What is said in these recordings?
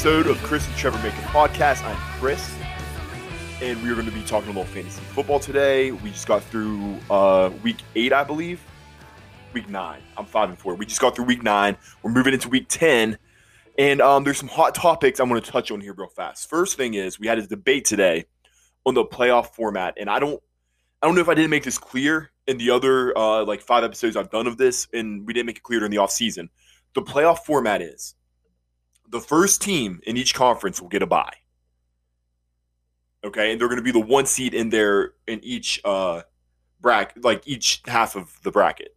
episode of Chris and Trevor Make a Podcast. I'm Chris, and we're going to be talking a little fantasy football today. We just got through uh, week eight, I believe. Week nine. I'm five and four. We just got through week nine. We're moving into week ten, and um, there's some hot topics I'm going to touch on here real fast. First thing is we had a debate today on the playoff format, and I don't, I don't know if I didn't make this clear in the other uh, like five episodes I've done of this, and we didn't make it clear during the off season the playoff format is the first team in each conference will get a bye. Okay, and they're going to be the one seed in their in each uh bracket, like each half of the bracket.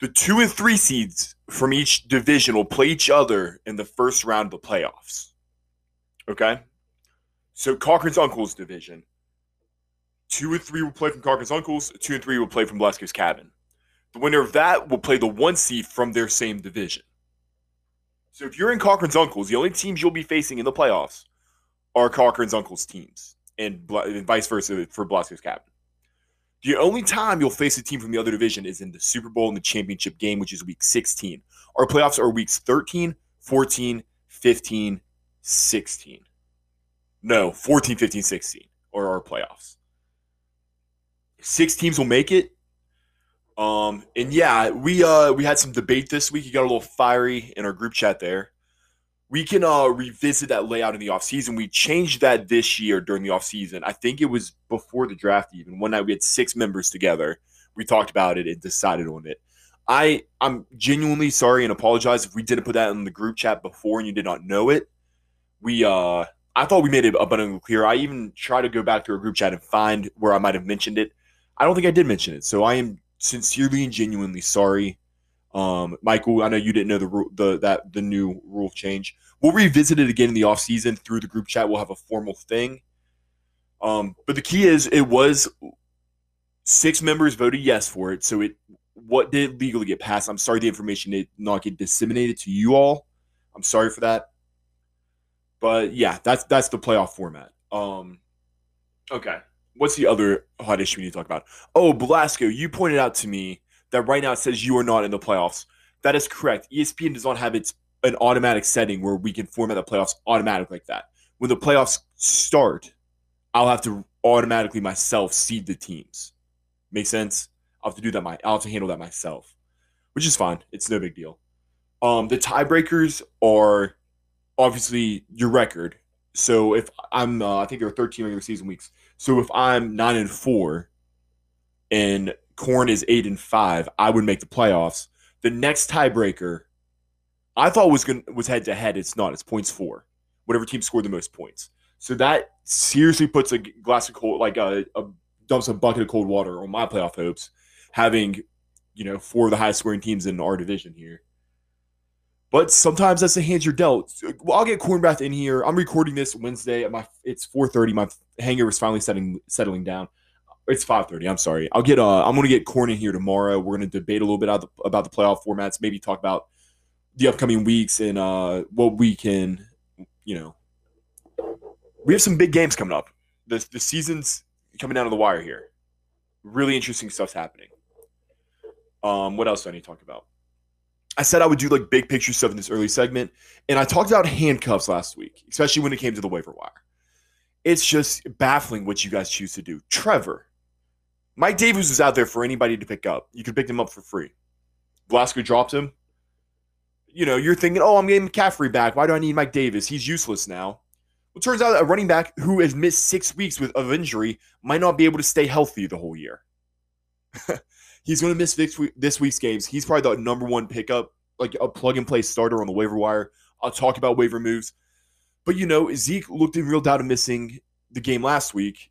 The two and three seeds from each division will play each other in the first round of the playoffs. Okay, so Cochran's uncle's division. Two and three will play from Cochran's uncle's. Two and three will play from Blasco's cabin. The winner of that will play the one seed from their same division. So if you're in Cochran's Uncles, the only teams you'll be facing in the playoffs are Cochran's Uncles teams, and, and vice versa for Blasco's Cabin. The only time you'll face a team from the other division is in the Super Bowl and the championship game, which is week 16. Our playoffs are weeks 13, 14, 15, 16. No, 14, 15, 16 are our playoffs. Six teams will make it. Um, and yeah, we uh we had some debate this week. You got a little fiery in our group chat there. We can uh revisit that layout in the offseason. We changed that this year during the offseason. I think it was before the draft even. One night we had six members together. We talked about it and decided on it. I I'm genuinely sorry and apologize if we didn't put that in the group chat before and you did not know it. We uh I thought we made it abundantly clear. I even tried to go back to our group chat and find where I might have mentioned it. I don't think I did mention it. So I am sincerely and genuinely sorry. Um, Michael, I know you didn't know the the that the new rule change. We'll revisit it again in the off season through the group chat. We'll have a formal thing. Um, but the key is it was six members voted yes for it. So it what did legally get passed. I'm sorry the information did not get disseminated to you all. I'm sorry for that. But yeah, that's that's the playoff format. Um, okay what's the other hot issue we need to talk about? Oh, Blasco, you pointed out to me that right now it says you are not in the playoffs. That is correct. ESPN does not have its an automatic setting where we can format the playoffs automatic like that. When the playoffs start, I'll have to automatically myself seed the teams. Make sense? I'll have to do that. My I'll have to handle that myself, which is fine. It's no big deal. Um, the tiebreakers are obviously your record. So if I'm, uh, I think there are 13 regular season weeks. So if I'm nine and for and Corn is eight and five, I would make the playoffs. The next tiebreaker, I thought was going was head to head. It's not. It's points four. Whatever team scored the most points. So that seriously puts a glass of cold, like a, a dumps a bucket of cold water on my playoff hopes, having you know four of the highest scoring teams in our division here. But sometimes that's the hands you're dealt. Well, I'll get Cornbath in here. I'm recording this Wednesday at my. It's 4:30. My hangar is finally setting settling down. It's 5:30. I'm sorry. I'll get. Uh, I'm to get Corn in here tomorrow. We're to debate a little bit about the, about the playoff formats. Maybe talk about the upcoming weeks and uh, what we can. You know, we have some big games coming up. The the season's coming down to the wire here. Really interesting stuff's happening. Um, what else do I need to talk about? I said I would do like big picture stuff in this early segment, and I talked about handcuffs last week, especially when it came to the waiver wire. It's just baffling what you guys choose to do. Trevor, Mike Davis was out there for anybody to pick up. You could pick him up for free. Blasco dropped him. You know, you're thinking, oh, I'm getting McCaffrey back. Why do I need Mike Davis? He's useless now. Well, turns out a running back who has missed six weeks with of injury might not be able to stay healthy the whole year. He's going to miss this week's games. He's probably the number one pickup, like a plug and play starter on the waiver wire. I'll talk about waiver moves. But, you know, Zeke looked in real doubt of missing the game last week.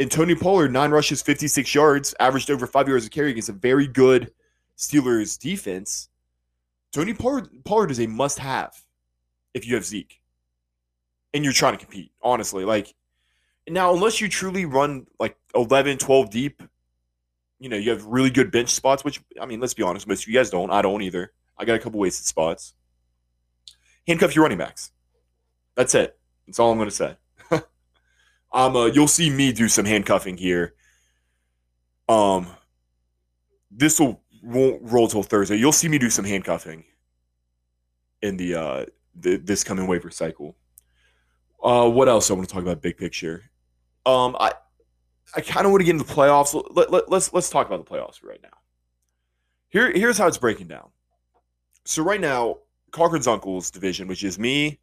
And Tony Pollard, nine rushes, 56 yards, averaged over five yards of carry against a very good Steelers defense. Tony Pollard, Pollard is a must have if you have Zeke and you're trying to compete, honestly. Like, now, unless you truly run like 11, 12 deep you know, you have really good bench spots, which I mean, let's be honest, most of you guys don't. I don't either. I got a couple wasted spots. Handcuff your running backs. That's it. That's all I'm going to say. um, uh, you'll see me do some handcuffing here. Um, this will won't roll till Thursday. You'll see me do some handcuffing in the uh this coming waiver cycle. Uh, what else I want to talk about? Big picture. Um, I I kind of want to get into the playoffs. Let, let, let's let's talk about the playoffs right now. Here here's how it's breaking down. So right now, Cochran's uncles division, which is me,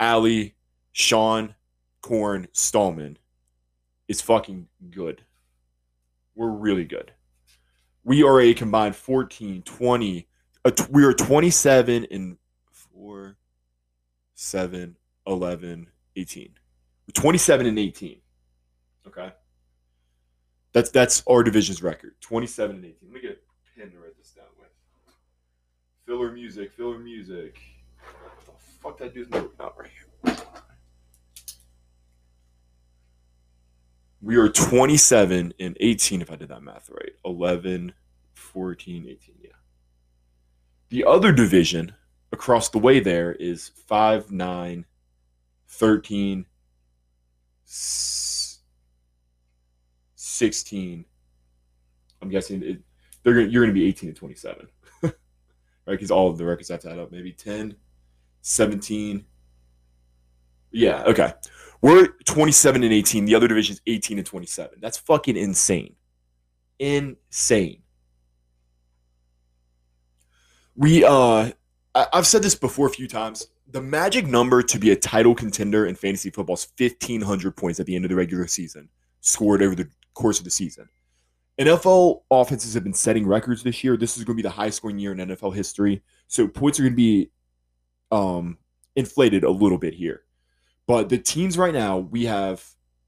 Ali, Sean, Corn, Stallman, is fucking good. We're really good. We are a combined 14, 20. A, we are 27 and 4, 7, 11, 18. 27 and 18. Okay. That's that's our division's record. 27 and 18. Let me get a pen to write this down with. Filler music, filler music. What the fuck that dude's note out right here. We are 27 and 18, if I did that math right. 11, 14, 18, yeah. The other division across the way there is 5, 9, 13, 16. I'm guessing it, they're you're going to be 18 and 27. right? Because all of the records have to add up. Maybe 10, 17. Yeah, okay. We're 27 and 18. The other division is 18 and 27. That's fucking insane. Insane. We uh I've said this before a few times. The magic number to be a title contender in fantasy football is 1500 points at the end of the regular season scored over the course of the season. NFL offenses have been setting records this year. This is going to be the highest scoring year in NFL history. So points are going to be um, inflated a little bit here. But the teams right now, we have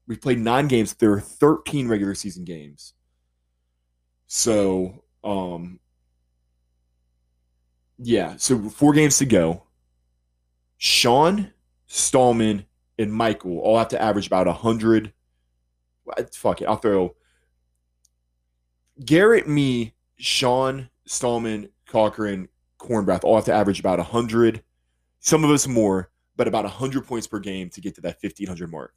we've played nine games. There are 13 regular season games. So um yeah, so four games to go. Sean, Stallman, and Michael all have to average about 100. Fuck it. I'll throw Garrett, me, Sean, Stallman, Cochran, Cornbrath all have to average about 100. Some of us more, but about 100 points per game to get to that 1500 mark.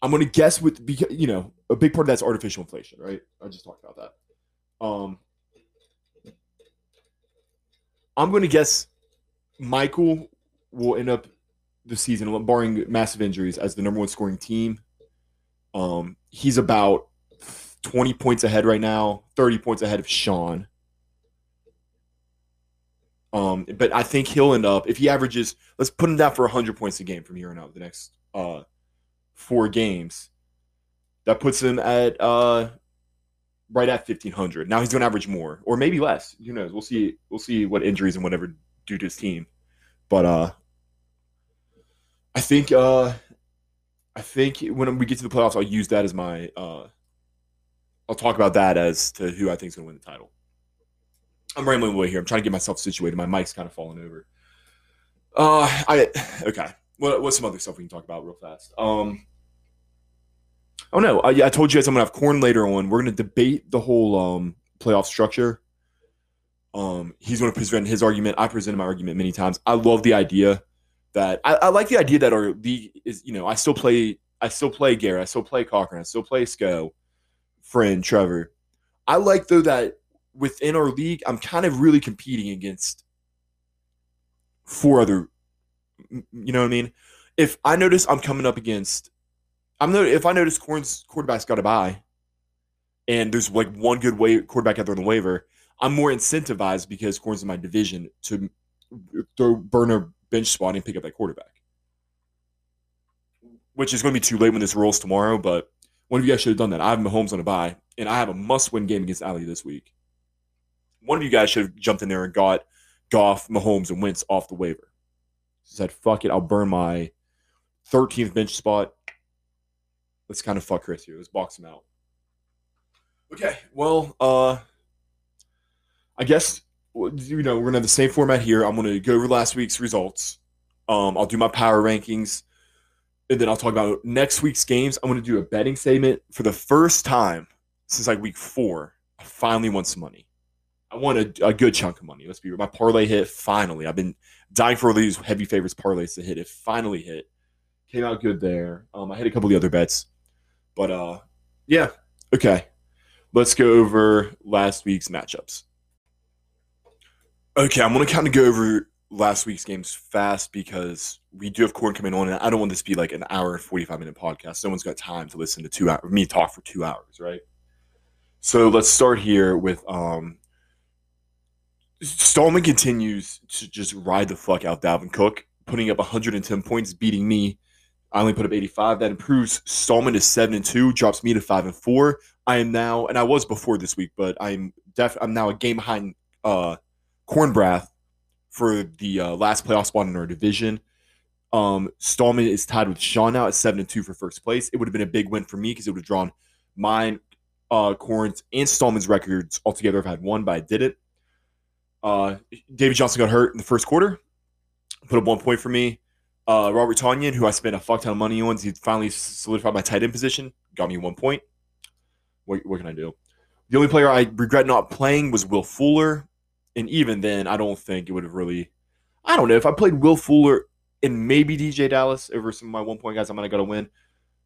I'm going to guess with, you know, a big part of that's artificial inflation, right? I just talked about that. Um, I'm going to guess Michael will end up the season, barring massive injuries, as the number one scoring team. Um, he's about 20 points ahead right now, 30 points ahead of Sean. Um, but I think he'll end up if he averages. Let's put him down for 100 points a game from here on out. The next uh, four games, that puts him at uh, right at 1500. Now he's going to average more, or maybe less. Who knows? We'll see. We'll see what injuries and whatever do to his team. But uh, I think uh, I think when we get to the playoffs, I'll use that as my uh, I'll talk about that as to who I think is going to win the title. I'm rambling away here. I'm trying to get myself situated. My mic's kind of falling over. Uh, I okay. What, what's some other stuff we can talk about real fast? Um, oh no, I, I told you guys I'm gonna have corn later on. We're gonna debate the whole um playoff structure. Um, he's gonna present his argument. I presented my argument many times. I love the idea that I, I like the idea that our league is. You know, I still play. I still play Garrett. I still play Cochran. I still play Sco friend Trevor. I like though that within our league, I'm kind of really competing against four other. You know what I mean? If I notice I'm coming up against, I'm. If I notice Corn's quarterback's got a bye, and there's like one good way quarterback out there on the waiver, I'm more incentivized because Corn's in my division to throw burn a bench spot and pick up that quarterback. Which is going to be too late when this rolls tomorrow, but one of you guys should have done that. I have Mahomes on a bye, and I have a must-win game against Ali this week. One of you guys should have jumped in there and got Goff, Mahomes, and Wentz off the waiver. Said, "Fuck it, I'll burn my 13th bench spot. Let's kind of fuck Chris here. Let's box him out." Okay, well, uh, I guess you know we're gonna have the same format here. I'm gonna go over last week's results. Um, I'll do my power rankings and then I'll talk about next week's games. I'm to do a betting statement for the first time since like week four. I finally won some money. I won a, a good chunk of money. Let's be real. My parlay hit finally. I've been dying for these heavy favorites parlays to hit. It finally hit. Came out good there. Um, I hit a couple of the other bets, but uh, yeah. Okay, let's go over last week's matchups. Okay, I'm gonna kind of go over last week's games fast because we do have Corn coming on, and I don't want this to be like an hour and 45 minute podcast. No one's got time to listen to two hours, me talk for two hours, right? So let's start here with um, Stallman continues to just ride the fuck out Dalvin Cook, putting up 110 points, beating me. I only put up 85. That improves Stallman to seven and two, drops me to five and four. I am now, and I was before this week, but I'm def I'm now a game behind uh Cornbrath for the uh, last playoff spot in our division. Um, Stallman is tied with Sean now at seven and two for first place. It would have been a big win for me because it would have drawn mine, uh, Corn's, and Stallman's records altogether if I had won, but I didn't. Uh, David Johnson got hurt in the first quarter, put up one point for me. Uh, Robert Tonyan, who I spent a fuck ton of money on, he finally solidified my tight end position, got me one point. What, what can I do? The only player I regret not playing was Will Fuller, and even then, I don't think it would have really. I don't know if I played Will Fuller and maybe DJ Dallas over some of my one point guys, I might have got a win.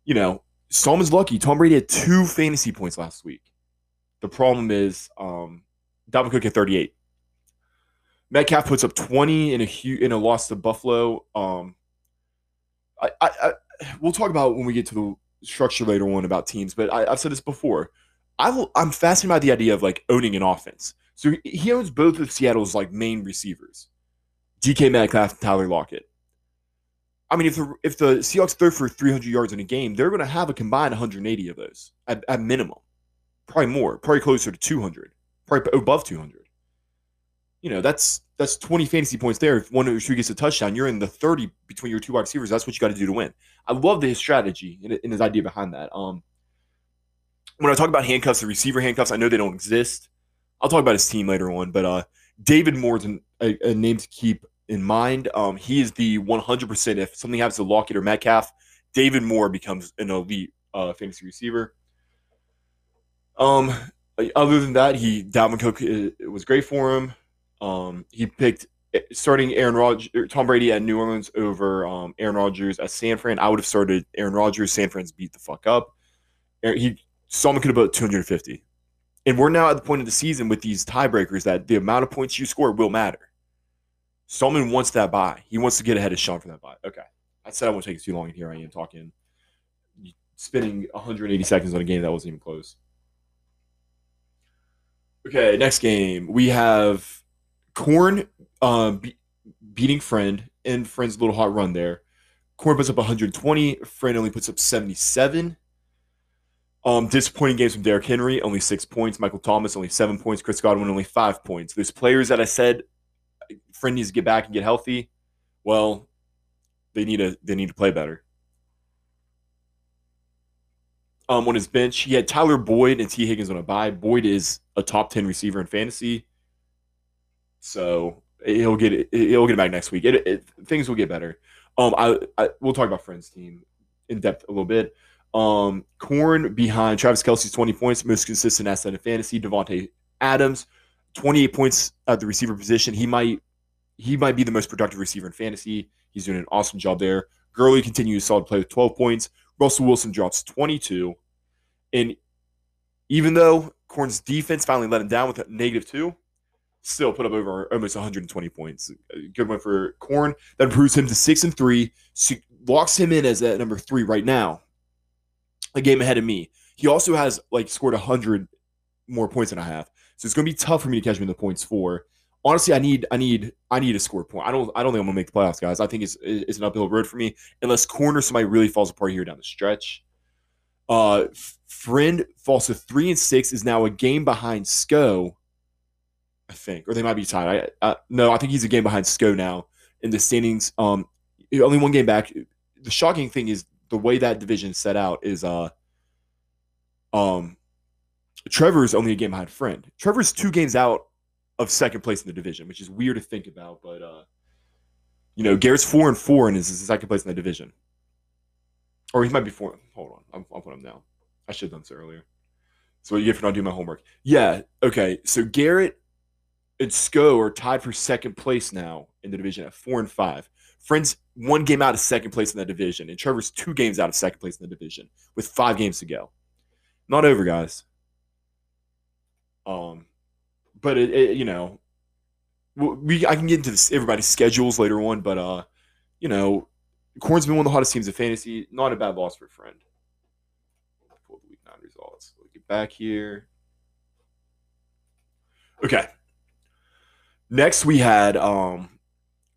You know, Stallman's lucky. Tom Brady had two fantasy points last week. The problem is, um, Dalvin Cook had 38. Metcalf puts up 20 in a in a loss to Buffalo. Um, I, I, I, we'll talk about when we get to the structure later on about teams, but I, have said this before. I I'm fascinated by the idea of like owning an offense. So he owns both of Seattle's like main receivers, DK Metcalf and Tyler Lockett. I mean, if the if the Seahawks throw for 300 yards in a game, they're going to have a combined 180 of those at, at minimum, probably more, probably closer to 200, probably above 200 you know, that's that's 20 fantasy points there. If one or two gets a touchdown, you're in the 30 between your two wide receivers. That's what you got to do to win. I love his strategy and, and his idea behind that. Um, when I talk about handcuffs, the receiver handcuffs, I know they don't exist. I'll talk about his team later on, but uh, David Moore's an, a, a, name to keep in mind. Um, he is the 100%. If something happens to Lockett or Metcalf, David Moore becomes an elite uh, fantasy receiver. Um, other than that, he Dalvin Cook uh, was great for him. Um, he picked eh, starting Aaron Rodgers, er, Tom Brady at New Orleans over um, Aaron Rodgers at San Fran. I would have started Aaron Rodgers. San Fran's beat the fuck up. He someone could have put 250. And we're now at the point of the season with these tiebreakers that the amount of points you score will matter. Stallman wants that bye. He wants to get ahead of Sean for that bye. Okay. I said I won't take it too long, and here I am talking, spending 180 seconds on a game that wasn't even close. Okay, next game. We have Corn um, be- beating Friend and Friend's little hot run there. Corn puts up 120. Friend only puts up 77. Um, disappointing games from Derrick Henry, only six points. Michael Thomas, only seven points. Chris Godwin, only five points. There's players that I said Friend needs to get back and get healthy. Well, they need to they need to play better. Um, on his bench, he had Tyler Boyd and Tee Higgins on a bye. Boyd is a top ten receiver in fantasy. So he'll get. He'll get back next week. It, it, things will get better. Um, I, I we'll talk about Friends team in depth a little bit. Um, Corn behind Travis Kelce's 20 points, most consistent asset in fantasy. Davante Adams, 28 points at the receiver position. He might he might be the most productive receiver in fantasy. He's doing an awesome job there. Gurley continues solid play with 12 points. Russell Wilson drops 22. And even though Corn's defense finally let him down with a negative two, still put up over almost 120 points. Good one for Corn. That improves him to six and three. locks him in as at number three right now. A game ahead of me. He also has like scored a 100 more points than I have. So it's going to be tough for me to catch him in the points for. Honestly, I need I need I need a score point. I don't I don't think I'm gonna make the playoffs, guys. I think it's it's an uphill road for me unless corner somebody really falls apart here down the stretch. Uh, friend falls to three and six is now a game behind Sco I think, or they might be tied. I, uh, no, I think he's a game behind Sco now in the standings. Um, only one game back. The shocking thing is the way that division set out is uh, um, Trevor's only a game behind Friend. Trevor's two games out of second place in the division, which is weird to think about, but uh, you know, Garrett's four and four and is second place in the division. Or he might be four. Hold on, I'm, I'll put him down. I should have done this earlier. So what you get for not doing my homework? Yeah. Okay. So Garrett and SCO are tied for second place now in the division at four and five. Friends one game out of second place in that division, and Trevor's two games out of second place in the division with five games to go. Not over, guys. Um, but it, it you know, we I can get into this, everybody's schedules later on, but uh, you know, Corn's been one of the hottest teams in fantasy. Not a bad loss for a friend. Pull the week nine results. We'll get back here. Okay. Next, we had um,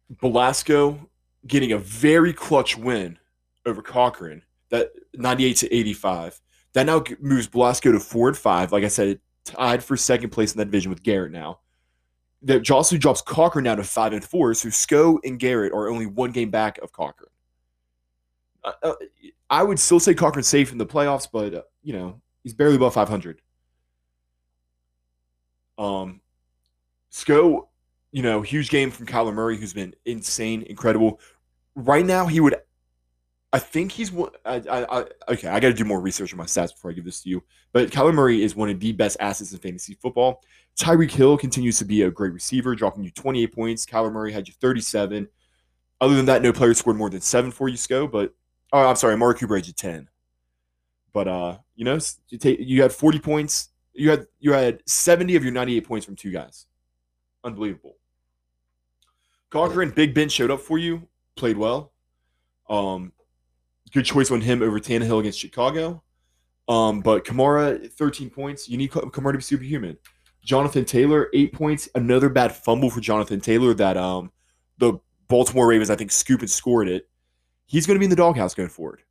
Blasco getting a very clutch win over Cochran. That 98 to 85. That now moves Blasco to four and five. Like I said, tied for second place in that division with Garrett now. That also drops Cochran down to five and four. So Sco and Garrett are only one game back of Cochran. Uh, uh, I would still say Cochran's safe in the playoffs, but uh, you know he's barely above 500. Um, Sco you know, huge game from Kyler Murray, who's been insane, incredible. Right now, he would. I think he's one. I, I, I, okay, I got to do more research on my stats before I give this to you. But Kyler Murray is one of the best assets in fantasy football. Tyreek Hill continues to be a great receiver, dropping you 28 points. Kyler Murray had you 37. Other than that, no player scored more than seven for you, Sco. But oh, I'm sorry, Mark Cooper had you 10. But uh, you know, you take you had 40 points. You had you had 70 of your 98 points from two guys. Unbelievable. Cochran, Big Ben showed up for you, played well. Um, good choice on him over Tannehill against Chicago. Um, but Kamara, 13 points. You need Kamara to be superhuman. Jonathan Taylor, eight points. Another bad fumble for Jonathan Taylor that um, the Baltimore Ravens, I think, scoop and scored it. He's going to be in the doghouse going forward.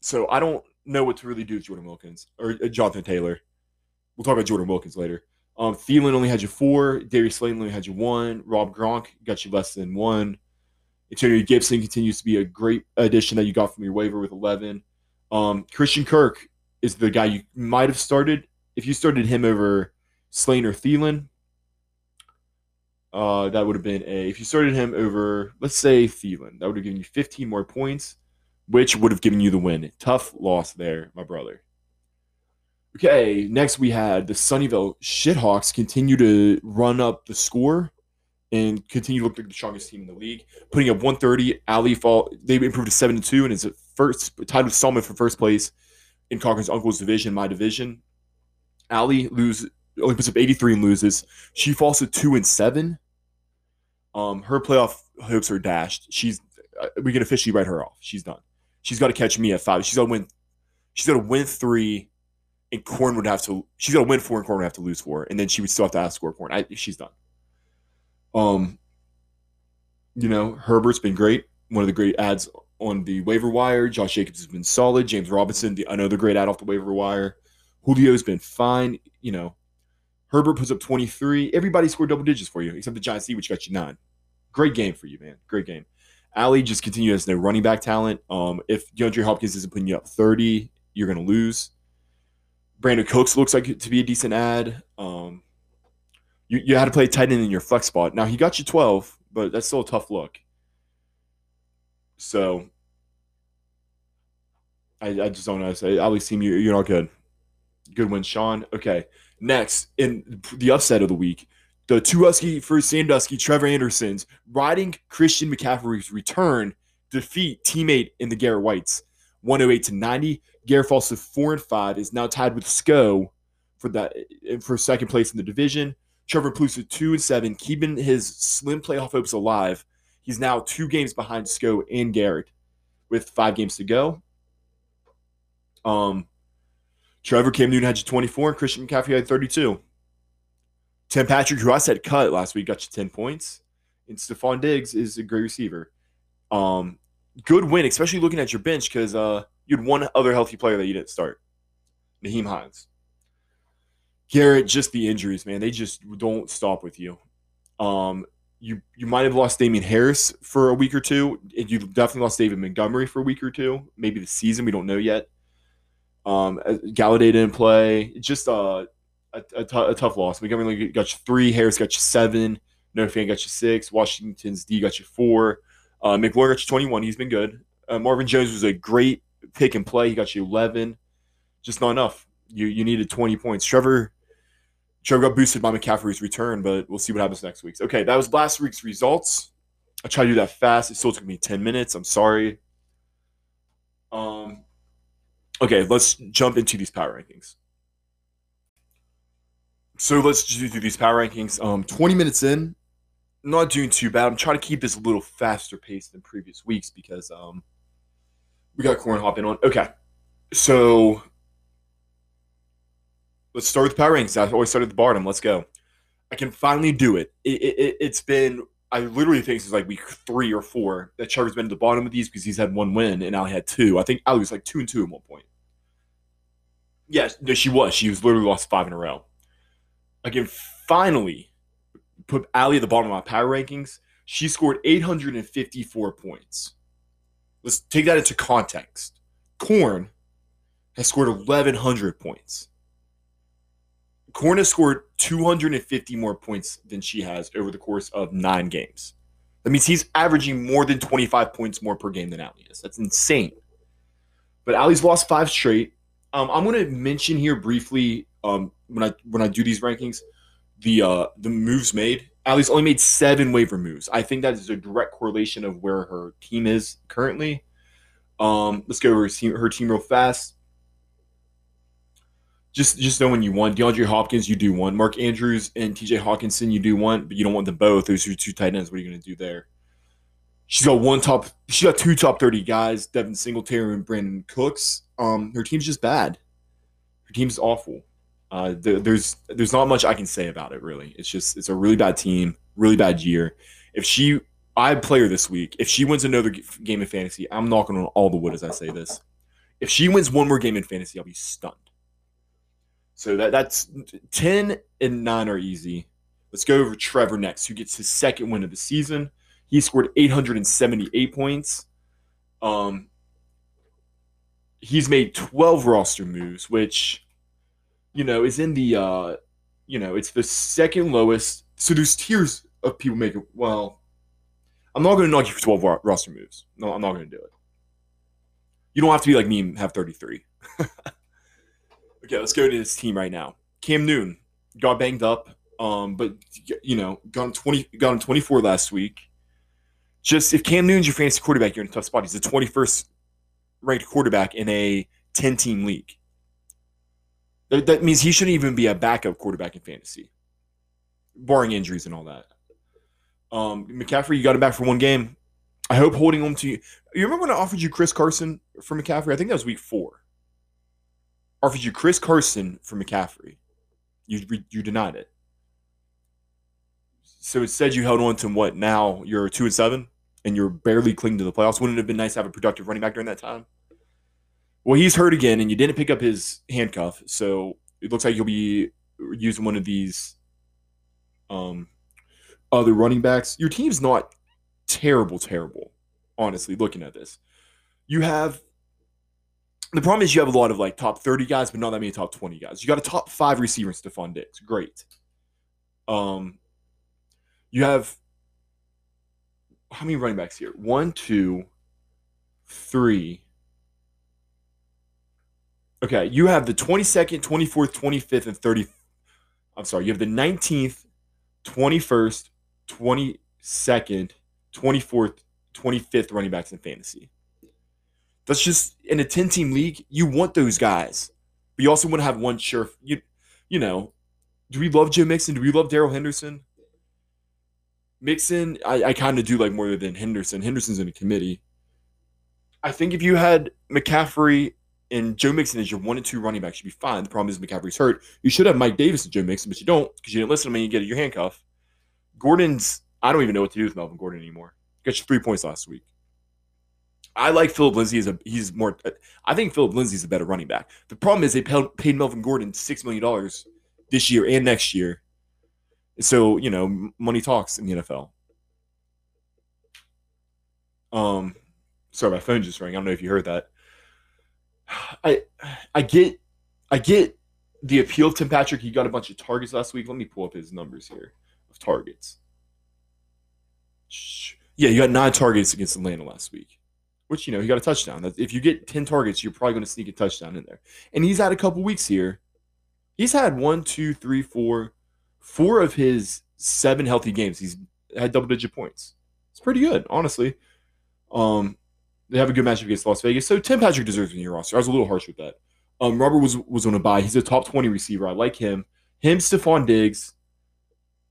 So I don't know what to really do with Jordan Wilkins or uh, Jonathan Taylor. We'll talk about Jordan Wilkins later. Um, Thielen only had you four. Darius Slayton only had you one. Rob Gronk got you less than one. Antonio Gibson continues to be a great addition that you got from your waiver with 11. Um, Christian Kirk is the guy you might have started. If you started him over Slayton or Thielen, uh, that would have been a. If you started him over, let's say Thielen, that would have given you 15 more points, which would have given you the win. Tough loss there, my brother. Okay, next we had the Sunnyvale Shithawks continue to run up the score and continue to look like the strongest team in the league, putting up 130. Ali fall they improved to seven to two and is first tied with Stallman for first place in Cochran's uncle's division, my division. Ali lose only puts up 83 and loses. She falls to two and seven. Um, her playoff hopes are dashed. She's uh, we can officially write her off. She's done. She's got to catch me at five. She's got to win. She's got to win three and Corn would have to she's gonna win four and Corn would have to lose four, and then she would still have to outscore Corn. I, she's done. Um, you know, Herbert's been great. One of the great ads on the waiver wire. Josh Jacobs has been solid. James Robinson, the, another great ad off the waiver wire. Julio's been fine. You know, Herbert puts up 23. Everybody scored double digits for you, except the Giants which got you nine. Great game for you, man. Great game. Ali just continues as no running back talent. Um, if DeAndre Hopkins isn't putting you up 30, you're going to lose. Brandin Cooks looks like to be a decent ad. Um, you, you had to play tight end in your flex spot. Now he got you 12, but that's still a tough look. So I, I just don't know. Say Ali you you're not good. Good win, Sean. Okay. Next, in the upset of the week, the two Husky for Sandusky, Trevor Anderson's riding Christian McCaffrey's return defeat teammate in the Garrett Whites, 108 to 90. Garrett falls to four and five, is now tied with Sco for that for second place in the division. Trevor Plouffe at two and seven, keeping his slim playoff hopes alive. He's now two games behind Sco and Garrett with five games to go. Um, Trevor Cam Newton had you 24, and Christian McCaffrey had 32. Tim Patrick, who I said cut last week, got you 10 points. And Stefon Diggs is a great receiver. Um, good win, especially looking at your bench because uh, you had one other healthy player that you didn't start, Nyheim Hines. Garrett, just the injuries, man. They just don't stop with you. Um, you you might have lost Damien Harris for a week or two. You definitely lost David Montgomery for a week or two. Maybe the season. We don't know yet. Um, uh, Golladay didn't play. Just uh, a, tough loss. Montgomery got you three. Harris got you seven. No fan got you six. Washington's D got you four. Uh, McLaurin got you 21. He's been good. Uh, Marvin Jones was a great pick and play. He got you 11. Just not enough. You you needed 20 points. Trevor Trevor got boosted by McCaffrey's return, but we'll see what happens next week. Okay, that was last week's results. I tried to do that fast. It still took me 10 minutes. I'm sorry. Um, okay, let's jump into these power rankings. So let's do these power rankings. Um, 20 minutes in, not doing too bad. I'm trying to keep this a little faster pace than previous weeks because um we got corn hopping on. Okay, so let's start with power rankings. I always start at the bottom. Let's go. I can finally do it. it, it it's been I literally think since like week three or four that Trevor's been at the bottom of these because he's had one win and Ali had two. I think Ali was like two and two at one point. Yes, no, she was. She was literally lost five in a row. I can finally put Ali at the bottom of my power rankings. She scored 854 points. Let's take that into context. Corn has scored 1,100 points. Corn has scored 250 more points than she has over the course of nine games. That means he's averaging more than 25 points more per game than Ali is. That's insane. But Ali's lost five straight. Um, I'm going to mention here briefly um, when I when I do these rankings the uh, the moves made. Ali's only made seven waiver moves. I think that is a direct correlation of where her team is currently. Um, let's go over her team, real fast just just knowing you want DeAndre Hopkins, you do want Mark Andrews and TJ Hockenson, you do want, but you don't want them both. Those are two tight ends. What are you going to do there? She's got one top. She got two top thirty guys: Devin Singletary and Brandin Cooks. Um, her team's just bad. Her team's awful. Uh, there's there's not much I can say about it really. It's just it's a really bad team, really bad year. If she, I play her this week. If she wins another game in fantasy, I'm knocking on all the wood as I say this. If she wins one more game in fantasy, I'll be stunned. So that that's 10 and 9 are easy. Let's go over Trevor next, who gets his second win of the season. He scored 878 points. Um, he's made 12 roster moves, which, you know, is in the, uh, you know, it's the second lowest. So there's tiers of people making, well, I'm not going to knock you for 12 roster moves. No, I'm not going to do it. You don't have to be like me and have 33. Okay, let's go to this team right now. Cam Newton got banged up, um, but you know, got on twenty, got on twenty four last week. Just if Cam Newton's your fantasy quarterback, you're in a tough spot. He's the twenty first ranked quarterback in a ten team league. That, means he shouldn't even be a backup quarterback in fantasy, barring injuries and all that. Um, McCaffrey, you got him back for one game. I hope holding on to you. You remember when I offered you Chris Carson for McCaffrey? I think that was week four offered you Chris Carson for McCaffrey. You you denied it. So it said you held on to what? Now you're two and seven, and you're barely clinging to the playoffs. Wouldn't it have been nice to have a productive running back during that time? Well, he's hurt again, and you didn't pick up his handcuff, so it looks like you'll be using one of these um, other running backs. Your team's not terrible, terrible. Honestly, looking at this, you have the problem is you have a lot of like top 30 guys, but not that many top 20 guys. You got a top five receiver in Stefon Diggs. Great. Um, you have how many running backs here? One, two, three. Okay, you have the 22nd, 24th, 25th, and 30th. I'm sorry, you have the 19th, 21st, 22nd, 24th, 25th running backs in fantasy. That's just in a 10 team league, you want those guys. But you also want to have one sure you you know, do we love Jim Mixon? Do we love Darrell Henderson? Mixon, I, I kind of do like more than Henderson. Henderson's in a committee. I think if you had McCaffrey and Joe Mixon is your one and two running backs, you'd be fine. The problem is McCaffrey's hurt. You should have Mike Davis and Joe Mixon, but you don't because you didn't listen to me and you get your handcuff. Gordon's, I don't even know what to do with Melvin Gordon anymore. Got you three points last week. I like Philip Lindsay as a he's more. I think Philip Lindsay's a better running back. The problem is they paid Melvin Gordon six million dollars this year and next year, so you know money talks in the NFL. Um, sorry, my phone just rang. I don't know if you heard that. I I get I get the appeal of Tim Patrick. He got a bunch of targets last week. Let me pull up his numbers here of targets. Yeah, you got nine targets against Atlanta last week which you know he got a touchdown. If you get ten targets, you're probably going to sneak a touchdown in there. And he's had a couple weeks here. He's had one, two, three, four, four of his seven healthy games. He's had double digit points. It's pretty good, honestly. Um, they have a good matchup against Las Vegas, so Tim Patrick deserves in your roster. I was a little harsh with that. Um, Robert was was on a bye. He's a top twenty receiver. I like him. Him, Stefon Diggs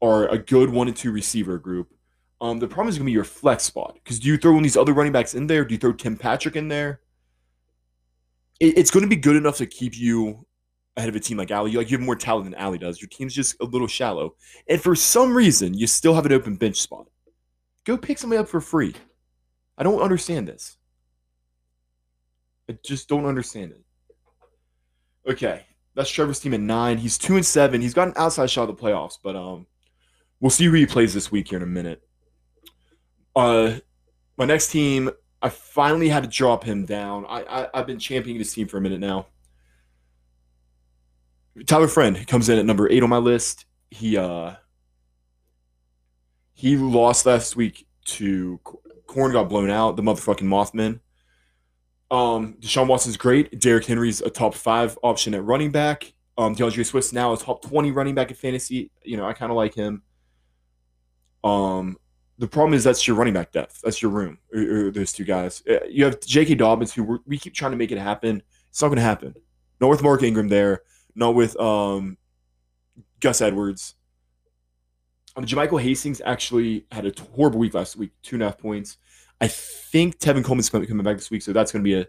are a good one and two receiver group. Um, the problem is going to be your flex spot because do you throw in these other running backs in there? Do you throw Tim Patrick in there? It, it's going to be good enough to keep you ahead of a team like Ali. Like you have more talent than Ali does. Your team's just a little shallow, and for some reason, you still have an open bench spot. Go pick somebody up for free. I don't understand this. I just don't understand it. Okay, that's Trevor's team at nine. He's two and seven. He's got an outside shot of the playoffs, but um, we'll see who he plays this week here in a minute. Uh, my next team, I finally had to drop him down. I, I I've been championing this team for a minute now. Tyler Friend comes in at number eight on my list. He uh he lost last week to Corn got blown out, the motherfucking Mothman. Um, Deshaun Watson's great. Derrick Henry's a top five option at running back. Um, D'Andre Swift now a top 20 running back in fantasy. You know, I kind of like him. Um, the problem is that's your running back depth. That's your room. Or, or those two guys. Uh, you have J.K. Dobbins, who we keep trying to make it happen. It's not going to happen. Not with Mark Ingram there. Not with um, Gus Edwards. Um, JaMycal Hastings actually had a horrible week last week, two and a half points. I think Tevin Coleman's coming back this week, so that's going to be a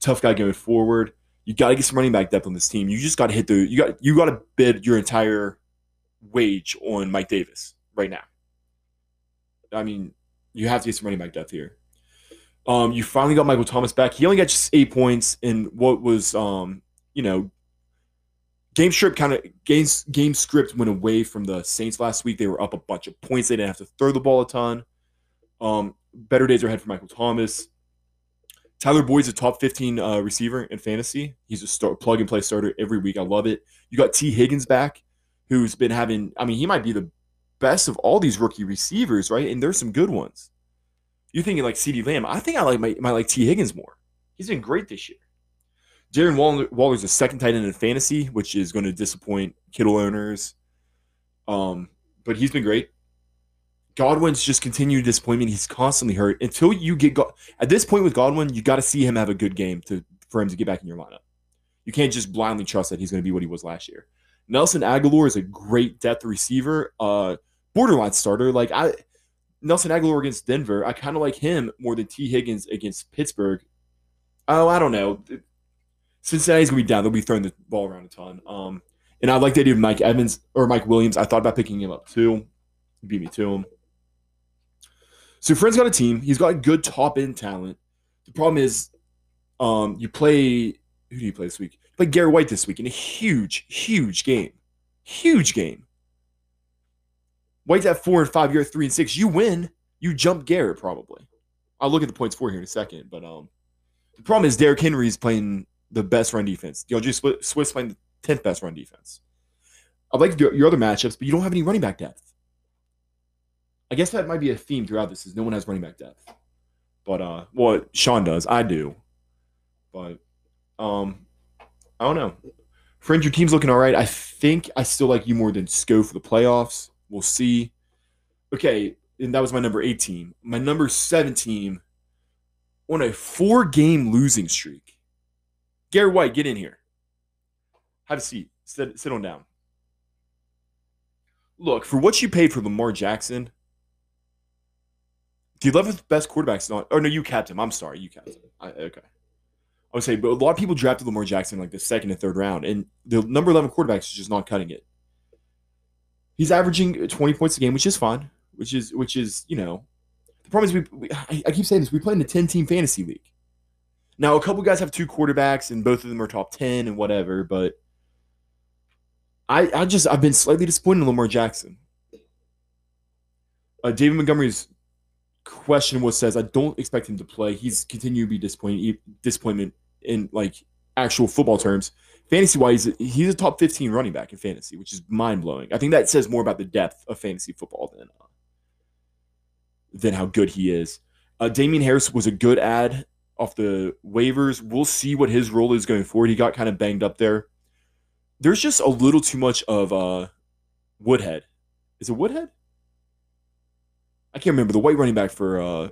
tough guy going forward. You got to get some running back depth on this team. You just got to hit the you got you got to bid your entire wage on Mike Davis right now. I mean, you have to get some running back depth here. Um, you finally got Michael Thomas back. He only got just eight points in what was um, you know, game script kind of games game script went away from the Saints last week. They were up a bunch of points. They didn't have to throw the ball a ton. Um, better days are ahead for Michael Thomas. Tyler Boyd's a top 15 uh, receiver in fantasy. He's a start, plug and play starter every week. I love it. You got Tee Higgins back, who's been having, I mean, he might be the best of all these rookie receivers, right? And there's some good ones. You're thinking like CeeDee Lamb. I think I like my, like Tee Higgins more. He's been great this year. Darren Waller, Waller's a second tight end in fantasy, which is going to disappoint Kittle owners. Um, but he's been great. Godwin's just continued disappointment. He's constantly hurt. Until you get go- at this point with Godwin, you got to see him have a good game to for him to get back in your lineup. You can't just blindly trust that he's going to be what he was last year. Nelson Agholor is a great depth receiver, uh, borderline starter. Like I, Nelson Agholor against Denver, I kind of like him more than Tee Higgins against Pittsburgh. Oh, I don't know. Cincinnati's gonna be down. They'll be throwing the ball around a ton. Um, and I like the idea of Mike Evans or Mike Williams. I thought about picking him up too. Beat me to him. So Friend's got a team. He's got good top end talent. The problem is, um, you play who do you play this week? You play Gary White this week in a huge, huge game. Huge game. White's at four and five, you're at three and six. You win, you jump Garrett probably. I'll look at the points for here in a second, but um, the problem is Derrick Henry is playing the best run defense. D'Andre Swift's playing the tenth best run defense. I'd like your other matchups, but you don't have any running back depth. I guess that might be a theme throughout this is no one has running back depth. But uh well Sean does. I do. But um I don't know. Friend, your team's looking all right. I think I still like you more than Sco for the playoffs. We'll see. Okay, and that was my number eight team. My number seven team on a four game losing streak. Gary White, get in here. Have a seat. Sit, sit on down. Look, for what you paid for Lamar Jackson, the 11th best quarterback's is not. Oh, no, you capped him. I'm sorry. You capped him. I, okay. I would say, but a lot of people drafted Lamar Jackson like the second and third round, and the number 11 quarterback is just not cutting it. He's averaging 20 points a game, which is fine, which is, which is, you know, the problem is we, we I, I keep saying this, we play in a 10 team fantasy league. Now, a couple guys have two quarterbacks, and both of them are top 10 and whatever, but I, I just, I've been slightly disappointed in Lamar Jackson. Uh, David Montgomery's question was says I don't expect him to play. He's continued to be disappointed, disappointment in like actual football terms. Fantasy wise, he's a top 15 running back in fantasy, which is mind blowing. I think that says more about the depth of fantasy football than uh, than how good he is. Uh, Damien Harris was a good ad off the waivers. We'll see what his role is going forward. He got kind of banged up there. There's just a little too much of uh, Woodhead. Is it Woodhead? I can't remember the white running back for uh,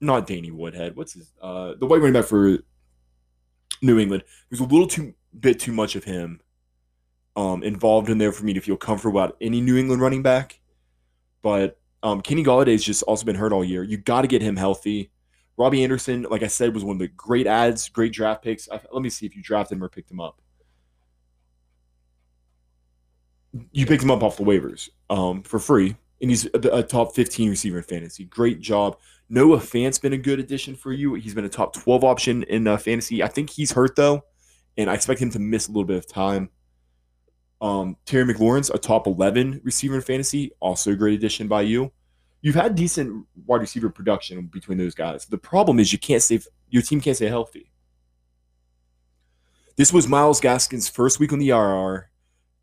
not Danny Woodhead. What's his uh, the white running back for New England? There's a little too bit too much of him um, involved in there for me to feel comfortable about any New England running back. But Um, Kenny Golladay's just also been hurt all year. You got to get him healthy. Robbie Anderson, like I said, was one of the great ads, great draft picks. I, let me see if you drafted him or picked him up. You picked him up off the waivers um, for free, and he's a, a, top 15 receiver in fantasy. Great job. Noah Fant's been a good addition for you. He's been a top 12 option in uh, fantasy. I think he's hurt though, and I expect him to miss a little bit of time. Um, Terry McLaurin's a top 11 receiver in fantasy, also a great addition by you. You've had decent wide receiver production between those guys. The problem is you can't stay, your team can't stay healthy. This was Myles Gaskin's first week on the IR.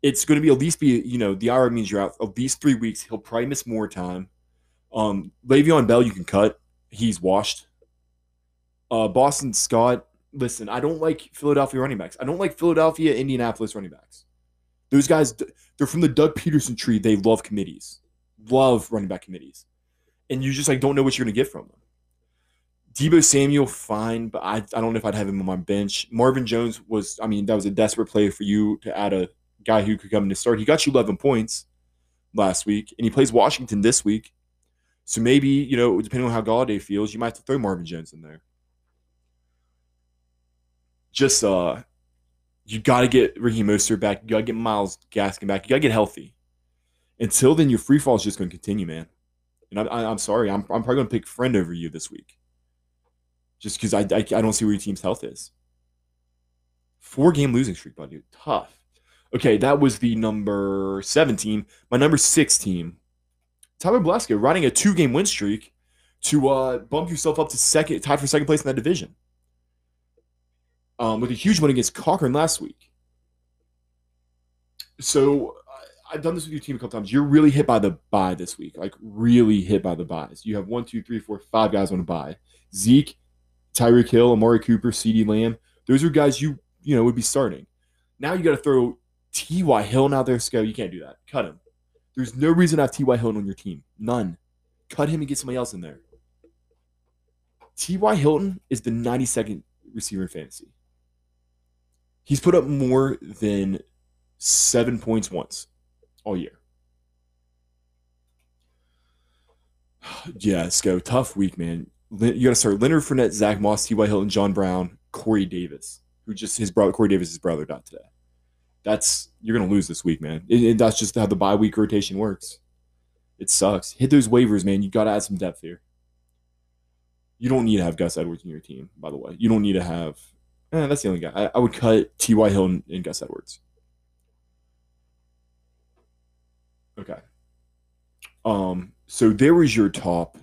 It's going to be at least be, you know, the IR means you're out at least three weeks. He'll probably miss more time. Um, Le'Veon Bell, you can cut. He's washed. Uh, Boston Scott, listen, I don't like Philadelphia running backs. I don't like Philadelphia, Indianapolis running backs. Those guys, they're from the Doug Pederson tree. They love committees, love running back committees, and you just like don't know what you're gonna get from them. Deebo Samuel, fine, but I, I don't know if I'd have him on my bench. Marvin Jones was, I mean, that was a desperate play for you to add a guy who could come in to start. He got you 11 points last week, and he plays Washington this week. So maybe, you know, depending on how Golladay feels, you might have to throw Marvin Jones in there. Just uh you got to get Ricky Mostert back. You got to get Myles Gaskin back. You got to get healthy. Until then, your free fall is just going to continue, man. And I, am sorry, I'm, I'm probably going to pick friend over you this week, just because I, I, I don't see where your team's health is. Four game losing streak, buddy. Tough. Okay, that was the number 17. My number six team, Tyler Blasco, riding a two game win streak to uh, bump yourself up to second, tied for second place in that division um, with a huge win against Cochran last week. So I've done this with your team a couple times. You're really hit by the bye this week, like really hit by the byes. You have one, two, three, four, five guys on a bye. Zeke, Tyreek Hill, Amari Cooper, CeeDee Lamb. Those are guys you you know would be starting. Now you got to throw T.Y. Hilton out there, Sco. You can't do that. Cut him. There's no reason to have T.Y. Hilton on your team. None. Cut him and get somebody else in there. T.Y. Hilton is the 92nd receiver in fantasy. He's put up more than seven points once all year. yeah, let's go. Tough week, man. You got to start Leonard Fournette, Zach Moss, T.Y. Hilton, John Brown, Corey Davis, who just his brother, Corey Davis' brother, died today. That's you're gonna lose this week, man. And that's just how the bye week rotation works. It sucks. Hit those waivers, man. You got to add some depth here. You don't need to have Gus Edwards in your team, by the way. You don't need to have Eh, that's the only guy. I, I would cut T.Y. Hill and, and Gus Edwards. Okay. Um. So there was your top,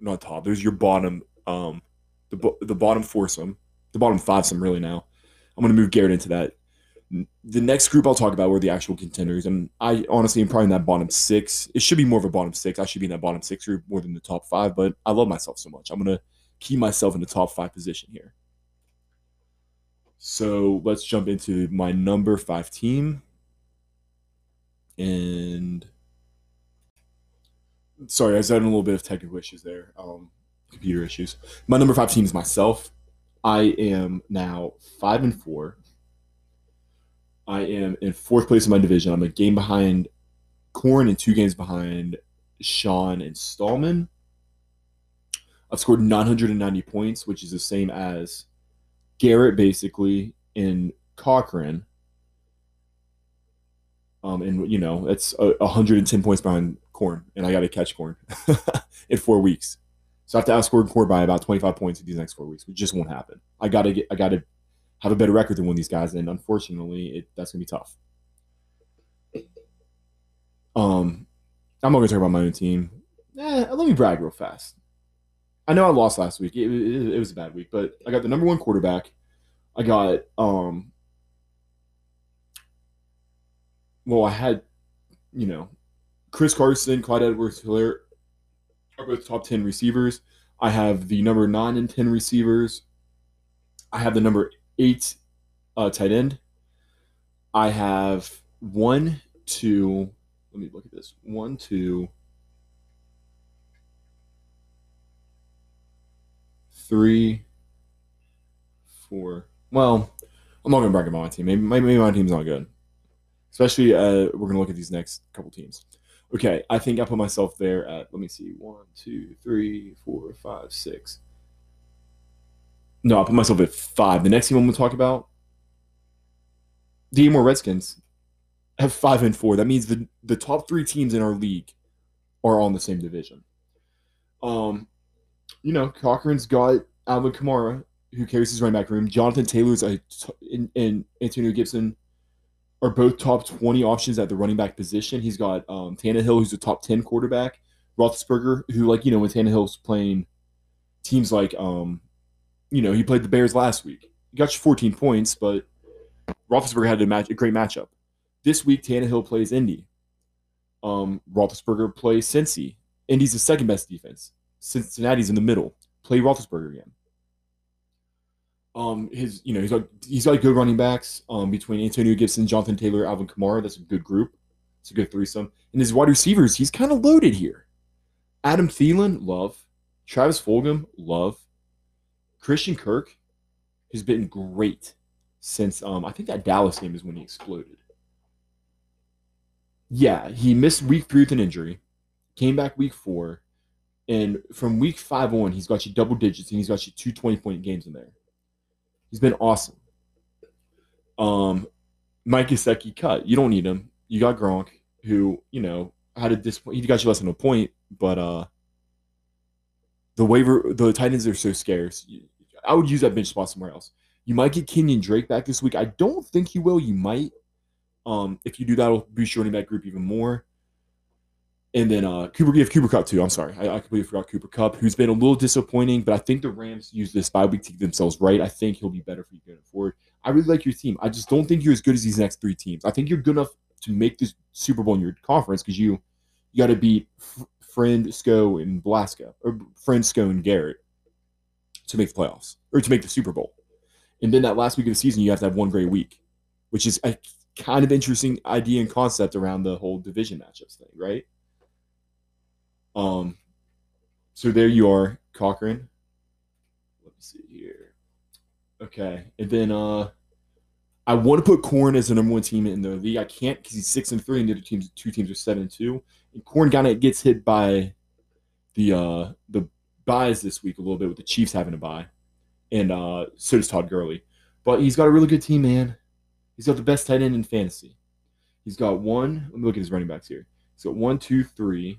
not top. There's your bottom. Um, the the bottom foursome, the bottom five some really now. I'm gonna move Garrett into that. The next group I'll talk about were the actual contenders, and I honestly am probably in that bottom six. It should be more of a bottom six. I should be in that bottom six group more than the top five, but I love myself so much. I'm gonna keep myself in the top five position here. So let's jump into my number five team. And sorry, I was having a little bit of technical issues there, um, computer issues. My number five team is myself. I am now five and four. I am in fourth place in my division. I'm a game behind Corn and two games behind Sean and Stallman. I've scored 990 points, which is the same as Garrett basically in Cochran. Um, and you know, it's a, 110 points behind Corn, and I got to catch Corn in four weeks. So I have to outscore Corn by about 25 points in these next four weeks, which just won't happen. I gotta get, I gotta have a better record than one of these guys, and unfortunately, it, that's gonna be tough. Um, I'm not gonna talk about my own team. Eh, let me brag real fast. I know I lost last week. It, it, it, was a bad week, but I got the number one quarterback. I got um. Well, I had, you know, Chris Carson, Clyde Edwards-Helaire are both top ten receivers. I have the number nine and ten receivers. I have the number eight uh, tight end. I have one, two. Let me look at this. One, two. three, four. Well, I'm not gonna brag about my team. Maybe, maybe my team's not good. Especially, uh, we're gonna look at these next couple teams. Okay, I think I put myself there at let me see, one, two, three, four, five, six. No, I put myself at five. The next team I'm gonna talk about, the Amore Redskins, have five and four. That means the the top three teams in our league are all in the same division. Um, you know, Cochran's got Alvin Kamara, who carries his running back room. Jonathan Taylor's a t- and, and Antonio Gibson are both top 20 options at the running back position. He's got um, Tannehill, who's a top 10 quarterback. Roethlisberger, who, like, you know, when Tannehill's playing teams like, um, you know, he played the Bears last week. He got you 14 points, but Roethlisberger had a, match, a great matchup. This week, Tannehill plays Indy. Um, Roethlisberger plays Cincy. Indy's the second best defense. Cincinnati's in the middle. Play Roethlisberger again. Um, his you know he's got he's got good running backs. Um, between Antonio Gibson, Jonathan Taylor, Alvin Kamara, that's a good group. It's a good threesome. And his wide receivers, he's kind of loaded here. Adam Thielen, love. Travis Fulgham, love. Christian Kirk has been great since um I think that Dallas game is when he exploded. Yeah, he missed week three with an injury, came back week four, and from week five on, he's got you double digits and he's got you two 20 point games in there. He's been awesome. Um, Mike Gesicki cut. You don't need him. You got Gronk, who you know had a disappoint. He got you less than a point, but uh, the waiver, the tight ends are so scarce. I would use that bench spot somewhere else. You might get Kenyon Drake back this week. I don't think you will. You might. Um, if you do that, it'll boost your running back group even more. And then uh, Cooper, have Cooper Kupp too. I'm sorry, I, I, completely forgot Cooper Kupp, who's been a little disappointing, but I think the Rams use this bye week to get themselves right. I think he'll be better for you going forward. I really like your team. I just don't think you're as good as these next three teams. I think you're good enough to make this Super Bowl in your conference because you you got to beat F- Friend, Sco, and Blasco, or Friend, Sco, and Garrett to make the playoffs or to make the Super Bowl. And then that last week of the season, you have to have one great week, which is a kind of interesting idea and concept around the whole division matchups thing, right? Um, so there you are, Cochran. Let me see here. Okay, and then uh, I want to put Corn as the number one team in the league. I can't because he's six and three, and the other teams, two teams are seven and two. And Corn kind of gets hit by the uh the byes this week a little bit with the Chiefs having to bye, and uh, so does Todd Gurley. But he's got a really good team, man. He's got the best tight end in fantasy. He's got one. Let me look at his running backs here. He's got one, two, three,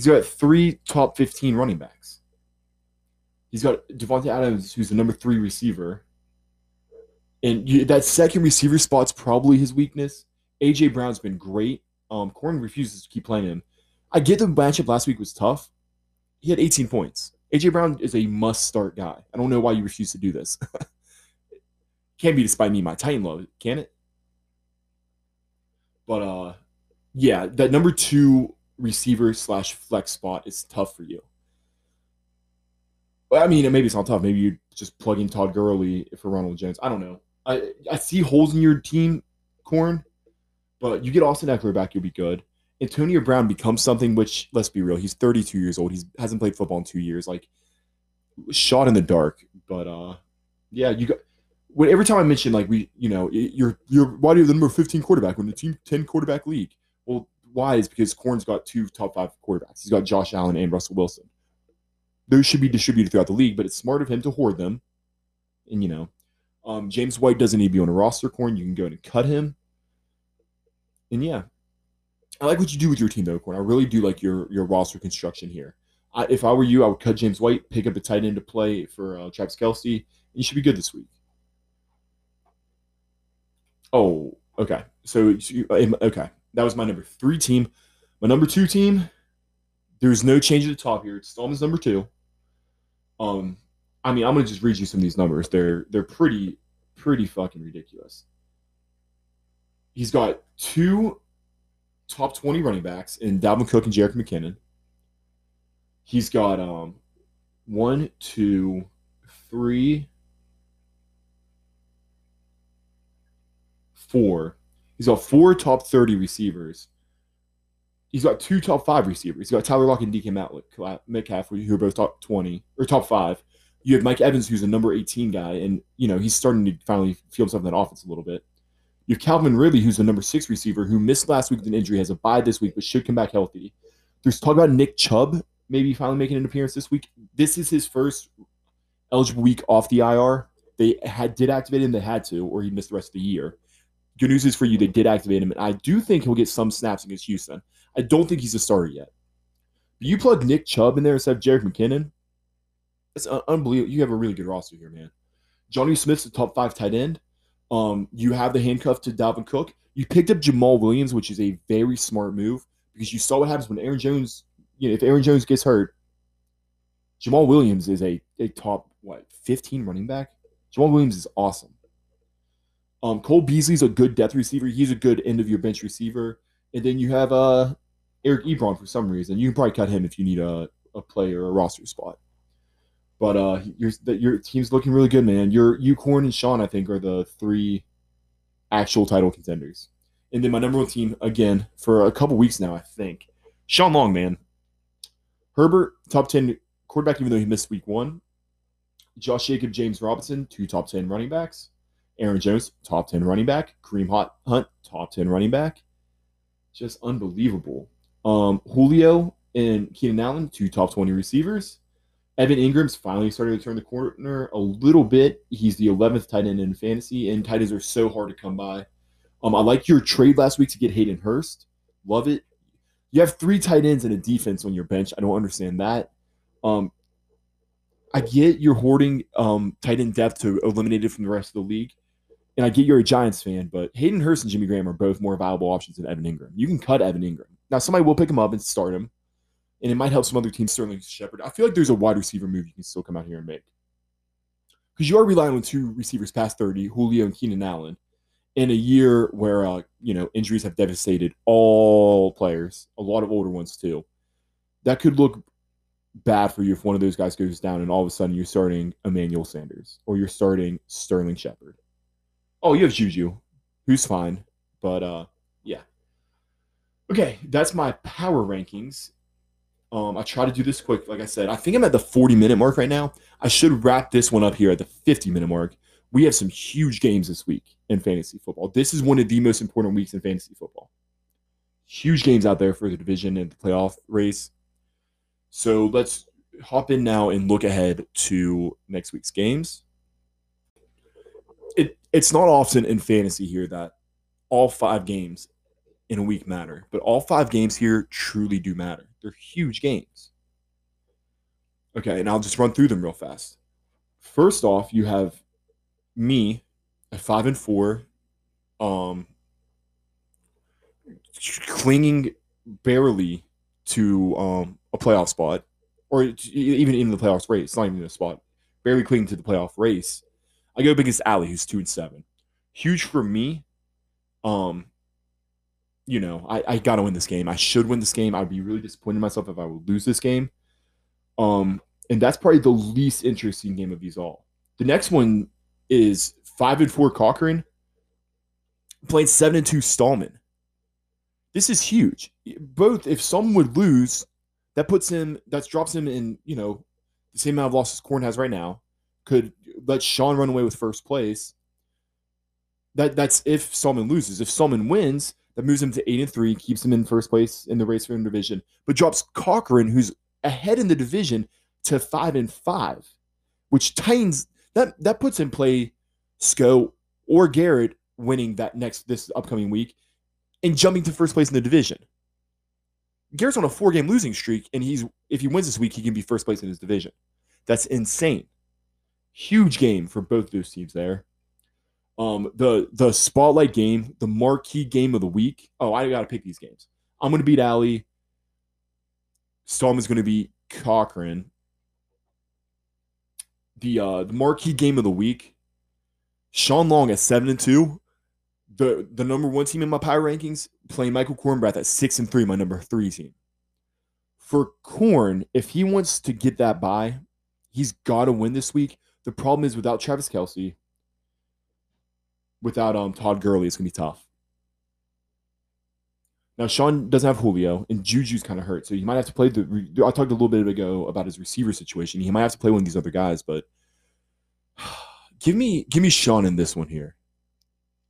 He's got three top 15 running backs. He's got Davante Adams, who's the number three receiver. And you, that second receiver spot's probably his weakness. AJ Brown's been great. Um, Corn refuses to keep playing him. I get the matchup last week was tough. He had 18 points. AJ Brown is a must start guy. I don't know why you refuse to do this. Can't be despite me, my Titan love, can it? But uh, yeah, that number two receiver slash flex spot is tough for you. I mean, maybe it's not tough. Maybe you just plug in Todd Gurley for Ronald Jones. I don't know. I I see holes in your team, Corn, but you get Austin Ekeler back, you'll be good. Antonio Brown becomes something which, let's be real, he's 32 years old. He hasn't played football in two years. Like, shot in the dark. But uh, yeah, you got. When every time I mention like we, you know, you're you're why do you the number 15 quarterback when the team 10 quarterback league? Well, why is because Corn's got two top five quarterbacks. He's got Josh Allen and Russell Wilson. Those should be distributed throughout the league, but it's smart of him to hoard them. And you know, um, James White doesn't need to be on a roster. Corn, you can go and cut him. And yeah, I like what you do with your team though, Corn. I really do like your your roster construction here. I, if I were you, I would cut James White, pick up a tight end to play for uh, Travis Kelce, and you should be good this week. Oh, okay. So, um, okay that was my number three team. My number two team, there's no change at the top here. It's Stallman's number two. Um, I mean, I'm gonna just read you some of these numbers. They're they're pretty pretty fucking ridiculous. He's got two top 20 running backs in Dalvin Cook and Jerick McKinnon. He's got um one, two, three, four, He's got four top 30 receivers. He's got two top five receivers. He's got Tyler Lock and DK Metcalf, who are both top 20 or top five. You have Mike Evans, who's a number 18 guy, and you know he's starting to finally feel himself in that offense a little bit. You have Calvin Ridley, who's the number six receiver, who missed last week with an injury, has a bye this week, but should come back healthy. There's talk about Nick Chubb maybe finally making an appearance this week. This is his first eligible week off the IR. They had did activate him, they had to, or he missed the rest of the year. Good news is for you, they did activate him, and I do think he'll get some snaps against Houston. I don't think he's a starter yet. But you plug Nick Chubb in there instead of Jerick McKinnon, it's unbelievable. You have a really good roster here, man. Jonnu Smith's the top five tight end. Um, you have the handcuff to Dalvin Cook. You picked up Jamaal Williams, which is a very smart move because you saw what happens when Aaron Jones, you know, if Aaron Jones gets hurt, Jamaal Williams is a, a top, what, 15 running back? Jamaal Williams is awesome. Um, Cole Beasley's a good depth receiver. He's a good end of your bench receiver. And then you have uh, Eric Ebron for some reason. You can probably cut him if you need a, a play or a roster spot. But uh, your your team's looking really good, man. Your you, Corn, and Sean, I think, are the three actual title contenders. And then my number one team again for a couple weeks now, I think. Sean Long, man. Herbert, top ten quarterback, even though he missed week one. Josh Jacob, James Robinson, two top ten running backs. Aaron Jones, top ten running back. Kareem Hunt, top ten running back. Just unbelievable. Um, Julio and Keenan Allen, two top twenty receivers. Evan Engram's finally starting to turn the corner a little bit. He's the 11th tight end in fantasy, and tight ends are so hard to come by. Um, I like your trade last week to get Hayden Hurst. Love it. You have three tight ends and a defense on your bench. I don't understand that. Um, I get you're hoarding um, tight end depth to eliminate it from the rest of the league. And I get you're a Giants fan, but Hayden Hurst and Jimmy Graham are both more viable options than Evan Engram. You can cut Evan Engram. Now, somebody will pick him up and start him and it might help some other teams, Sterling Shepard. I feel like there's a wide receiver move you can still come out here and make. Because you are relying on two receivers past 30, Julio and Keenan Allen, in a year where, uh, you know, injuries have devastated all players, a lot of older ones too. That could look bad for you if one of those guys goes down and all of a sudden you're starting Emmanuel Sanders or you're starting Sterling Shepard. Oh, you have Juju, who's fine. But, uh, yeah. Okay, that's my power rankings. Um, I try to do this quick. Like I said, I think I'm at the 40 minute mark right now. I should wrap this one up here at the 50 minute mark. We have some huge games this week in fantasy football. This is one of the most important weeks in fantasy football. Huge games out there for the division and the playoff race. So let's hop in now and look ahead to next week's games. It, it's not often in fantasy here that all five games in a week matter, but all five games here truly do matter. They're huge games. Okay, and I'll just run through them real fast. First off, you have me at five and four, um, clinging barely to um, a playoff spot, or even in the playoffs race. It's not even a spot. Barely clinging to the playoff race. I go biggest Allie, who's two and seven. Huge for me. Um, you know, I, I got to win this game. I should win this game. I'd be really disappointed in myself if I would lose this game. Um, and that's probably the least interesting game of these all. The next one is five and four Cochran playing seven and two Stallman. This is huge. Both, if someone would lose, that puts him, that drops him in, you know, the same amount of losses Corn has right now. Could let Sean run away with first place. That that's if Stallman loses. If Stallman wins, that moves him to eight and three, keeps him in first place in the race for the division, but drops Cochran, who's ahead in the division, to five and five, which tightens that that puts in play Sco or Garrett winning that next this upcoming week and jumping to first place in the division. Garrett's on a four game losing streak, and he's if he wins this week, he can be first place in his division. That's insane. Huge game for both those teams there. Um, the the spotlight game, the marquee game of the week. Oh, I got to pick these games. I'm to beat. Stallman's going to beat Cochran. The uh, the marquee game of the week. Sean Long at seven and two. The the number one team in my power rankings playing Michael Cornbrath at six and three, my number three team. For Corn, if he wants to get that bye, he's got to win this week. The problem is without Travis Kelce, without um Todd Gurley, it's gonna be tough. Now Sean doesn't have Julio, and Juju's kind of hurt, so he might have to play the. I talked a little bit ago about his receiver situation. He might have to play one of these other guys, but give me give me Sean in this one here.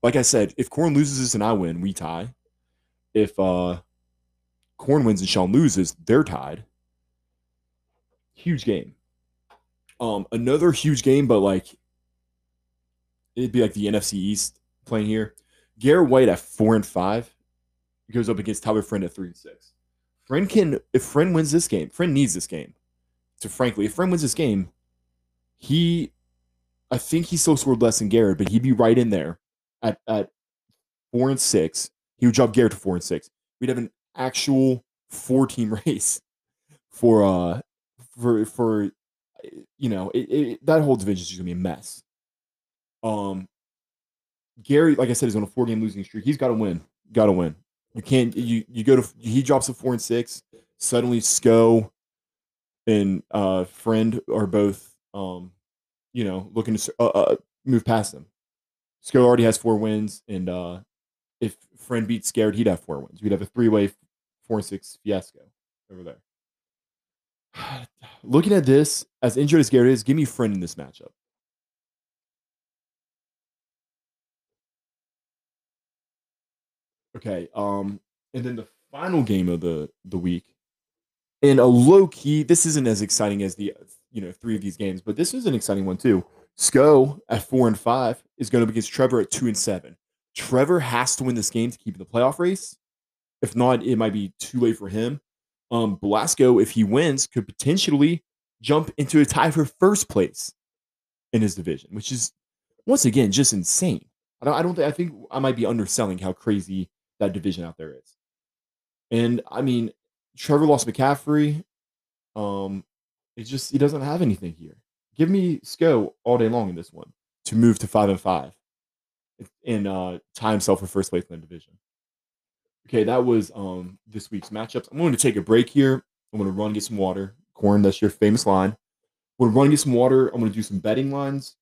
like I said, if Corn loses this and I win, we tie. If uh Corn wins and Sean loses, they're tied. Huge game. Um, another huge game, but like it'd be like the NFC East playing here. Garrett White at four and five goes up against Tyler Friend at three and six. Friend can if Friend wins this game, Friend needs this game. To frankly, if Friend wins this game, he I think he still scored less than Garrett, but he'd be right in there at at four and six. He would drop Garrett to four and six. We'd have an actual four team race for uh for for you know it, it, that whole division is gonna be a mess. Um, Gary, like I said, is on a four game losing streak. He's got to win. Got to win. You can't. You you go to. He drops a four and six. Suddenly, Sco and uh friend are both um you know looking to uh, uh, move past them. Sco already has four wins, and uh if friend beats scared, he'd have four wins. We'd have a three way four and six fiasco over there. Looking at this, as injured as Garrett is, give me friend in this matchup. Okay, um, and then the final game of the the week, in a low key, this isn't as exciting as the you know three of these games, but this is an exciting one too. Sco at four and five is going to be against Trevor at two and seven. Trevor has to win this game to keep the playoff race. If not, it might be too late for him. Um, Blasco, if he wins, could potentially jump into a tie for first place in his division, which is once again just insane. I don't, I don't think I think I might be underselling how crazy that division out there is. And I mean, Trevor lost McCaffrey. Um, it's just he doesn't have anything here. Give me Sco all day long in this one to move to five and five and uh tie himself for first place in the division. Okay, that was um this week's matchups. I'm going to take a break here. I'm going to run get some water. Corn, that's your famous line. I'm going to run get some water. I'm going to do some betting lines,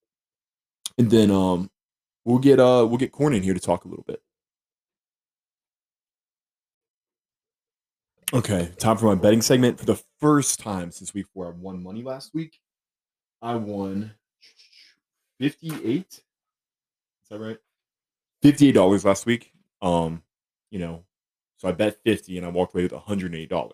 and then um we'll get uh we'll get Corn in here to talk a little bit. Okay, time for my betting segment. For the first time since week four, I won money last week. I won 58. Is that right? $58 last week. Um, you know, so I bet 50 and I walked away with $108.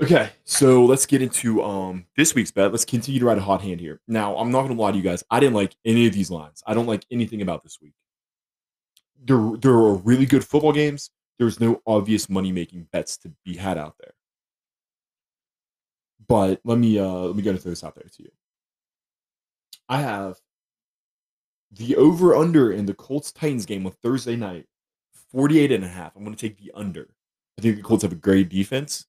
Okay, so let's get into um this week's bet. Let's continue to ride a hot hand here. Now, I'm not gonna lie to you guys. I didn't like any of these lines. I don't like anything about this week. There, there are really good football games. There's no obvious money making bets to be had out there. But let me uh let me go to throw this out there to you. I have the over under in the Colts Titans game on Thursday night, 48 and a half. I'm going to take the under. I think the Colts have a great defense,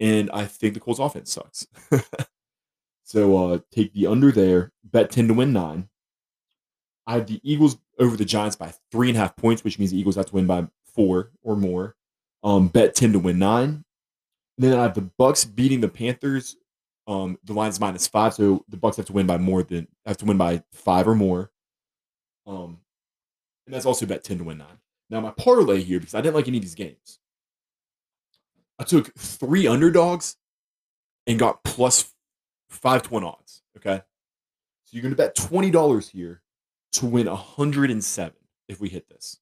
and I think the Colts offense sucks. so uh, take the under there, bet 10 to win nine. I have the Eagles over the Giants by three and a half points, which means the Eagles have to win by four or more. Um, bet 10 to win nine. And then I have the Bucks beating the Panthers. Um, the line's minus five, so the Bucks have to win by more than have to win by five or more. Um, and that's also bet 10 to win nine. Now, my parlay here, because I didn't like any of these games, I took three underdogs and got plus five to one odds. Okay. So you're going to bet $20 here to win 107 if we hit this.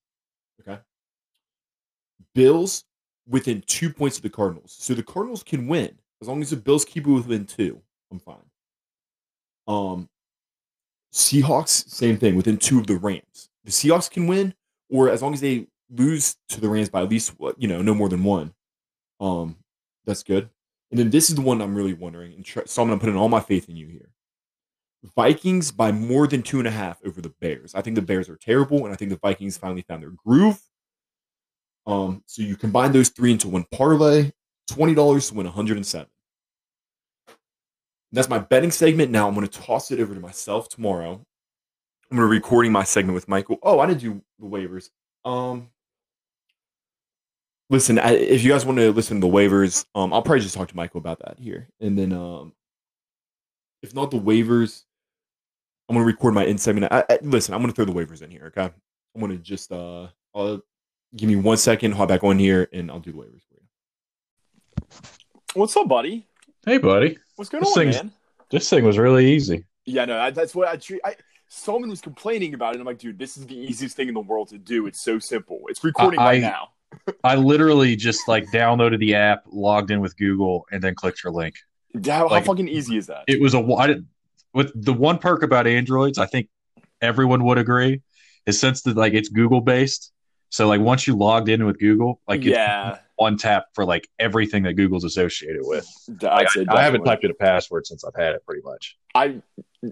Bills within two points of the Cardinals. So the Cardinals can win as long as the Bills keep it within two. I'm fine. Um, Seahawks, same thing, within two of the Rams. The Seahawks can win, or as long as they lose to the Rams by at least you know no more than one. Um, that's good. And then this is the one I'm really wondering, and try, so I'm gonna put in all my faith in you here. Vikings by more than two and a half over the Bears. I think the Bears are terrible, and I think the Vikings finally found their groove. Um, so you combine those three into one parlay, twenty dollars to win 107. That's my betting segment. Now I'm going to toss it over to myself tomorrow. I'm going to recording my segment with Michael. Oh, I didn't do the waivers. Um, listen, I, if you guys want to listen to the waivers, um, I'll probably just talk to Michael about that here, and then um, if not the waivers, I'm going to record my segment. I, I, listen, I'm going to throw the waivers in here. Okay, I'm going to just uh, I'll give me one second, hop back on here, and I'll do the waivers for you. What's up, buddy? Hey, buddy. What's going This on, man? This thing was really easy. Yeah, no, I, that's what I treat. I, someone was complaining about it. And I'm like, dude, this is the easiest thing in the world to do. It's so simple. It's recording I- right I- now. I literally just like downloaded the app, logged in with Google, and then clicked your link. How, Like- how fucking easy is that? It was a I didn't- with the one perk about Androids, I think everyone would agree, is since the like it's Google based. So like once you logged in with Google, like it's yeah, one tap for like everything that Google's associated with. Like. I, I haven't typed in a password since I've had it pretty much. I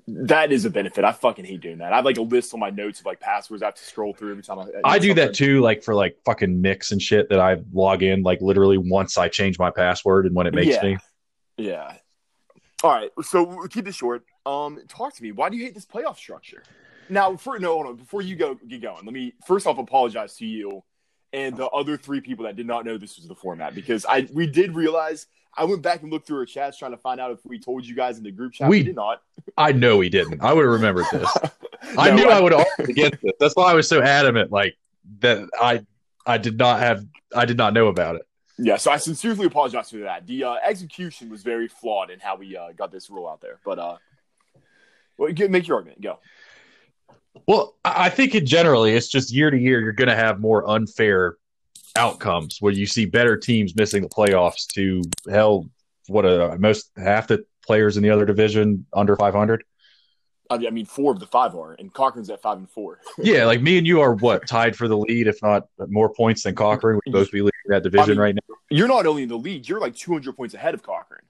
that is a benefit. I fucking hate doing that. I have like a list on my notes of like passwords I have to scroll through every time I. I do that too, like for like fucking mix and shit that I log in like literally once I change my password and when it makes Yeah. me. Yeah. All right, so we'll keep this short. Um, talk to me. Why do you hate this playoff structure? Now, for no, hold on. Before you go get going, let me first off apologize to you and the other three people that did not know this was the format because I we did realize. I went back and looked through our chats trying to find out if we told you guys in the group chat. We, We- did not. I know we didn't. I would have remembered this. I knew I would argue against it. That's why I was so adamant, like that. I I did not have. I did not know about it. Yeah, so I sincerely apologize for that. The uh, execution was very flawed in how we uh, got this rule out there. But uh, well, get, make your argument. Go. Well, I I think it generally it's just year to year you're going to have more unfair outcomes where you see better teams missing the playoffs to hell. What a most half the players in the other division under 500. I mean, I mean, four of the five are, and Cochran's at five and four. Yeah, like me and you are what tied for the lead, if not more points than Cochran. We both be leading that division mean- right now. You're not only in the lead; you're like 200 points ahead of Cochran.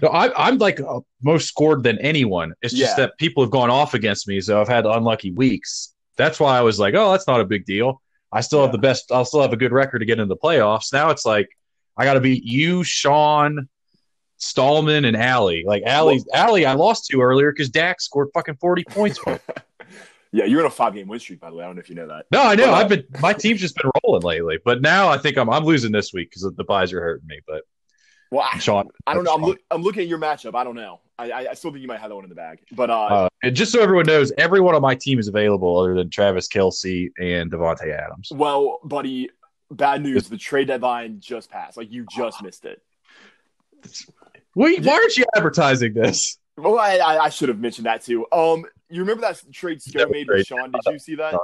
No, I, I'm like uh, most scored than anyone. It's just Yeah. that people have gone off against me, so I've had unlucky weeks. That's why I was like, oh, that's not a big deal. I still have the best. I'll still have a good record to get into the playoffs. Now it's like I got to beat you, Sean, Stallman, and Allie. Like Allie, Allie, I lost to earlier because Dak scored fucking 40 points. Yeah, you're in a five game win streak, by the way. I don't know if you know that. no, I know. Well, uh, I've been my team's just been rolling lately, but now I think I'm I'm losing this week because the byes are hurting me. But Well, I, Sean, I don't know. I'm, look, I'm looking at your matchup. I don't know. I, I, still think you might have that one in the bag. But uh, Uh, and just so everyone knows, everyone on my team is available other than Travis Kelce and Davante Adams. well, buddy, bad news. The trade deadline just passed. Like you just missed it. Wait, why aren't you advertising this? Well, I, I, should have mentioned that too. Um, you remember that trade Sco made with. Sean? Did you see that?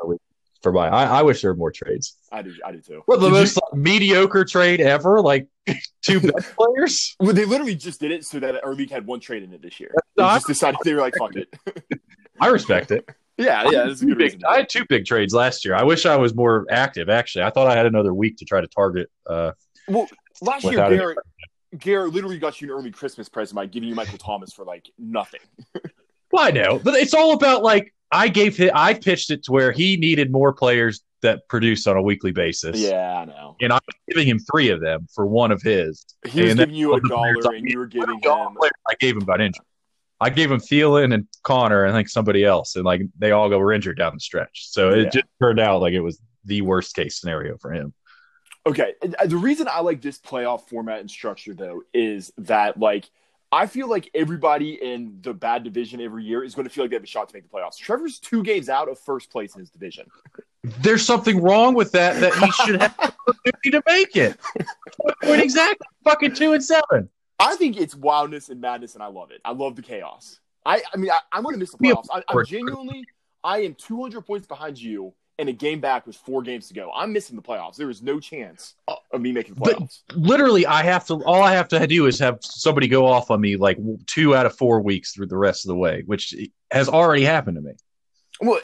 For my, I, I wish there were more trades. I do. I do too. Well, the Did you- most like, mediocre trade ever? Like two best players? Well, they literally just did it so that our league had one trade in it this year. No, They I- just decided they were like, "Fuck it." I respect it. yeah, yeah, that's a good big- reason. I had two big trades last year. I wish I was more active. Actually, I thought I had another week to try to target. Uh, Well, last year, Garrett, Garrett literally got you an early Christmas present by giving you Michael Thomas for like nothing. well, I know, but it's all about like I gave him. I pitched it to where he needed more players that produce on a weekly basis. Yeah, I know. and I'm giving him three of them for one of his. He was And giving you a dollar, I and you were giving him. I gave him got injured. I gave him Thielen and Conner, and I think somebody else, and like they all go were injured down the stretch. So Yeah. it just turned out like it was the worst case scenario for him. Okay, uh, the reason I like this playoff format and structure though is that like I feel like everybody in the bad division every year is going to feel like they have a shot to make the playoffs. Trevor's two games out of first place in his division. There's something wrong with that that he should have the opportunity to make it. Point exactly, fucking two and seven. I think it's wildness and madness, and I love it. I love the chaos. I, I mean, I, I'm going to miss the playoffs. I, I'm genuinely, I am 200 points behind you, and a game back with four games to go. I'm missing the playoffs. There is no chance of me making the But- playoffs. Literally, I have to. All I have to do is have somebody go off on me like two out of four weeks through the rest of the way, which has already happened to me. well,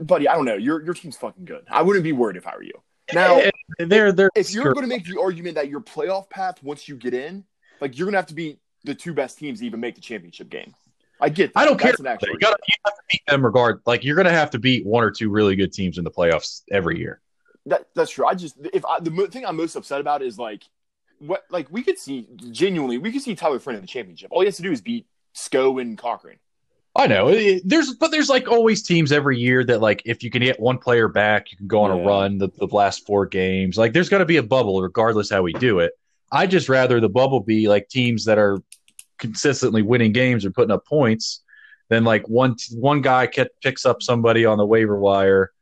buddy, I don't know. Your your team's fucking good. I wouldn't be worried if I were you. Now, they're they're if you're going to make the argument that your playoff path once you get in, like you're going to have to be the two best teams to even make the championship game. I get. That. I don't care. That's actual You, gotta, you have to beat them regard. Like you're going to have to beat one or two really good teams in the playoffs every year. That, that's true. I just if I, the mo- thing I'm most upset about is like what like we could see genuinely we could see Tyler Friend in the championship. All he has to do is beat Sco and Cochran. I know It- there's, but there's like always teams every year that like if you can get one player back, you can go on a run the, the last four games. Like there's going to be a bubble regardless how we do it. I just rather the bubble be like teams that are consistently winning games or putting up points then like one one guy ke- picks up somebody on the waiver wire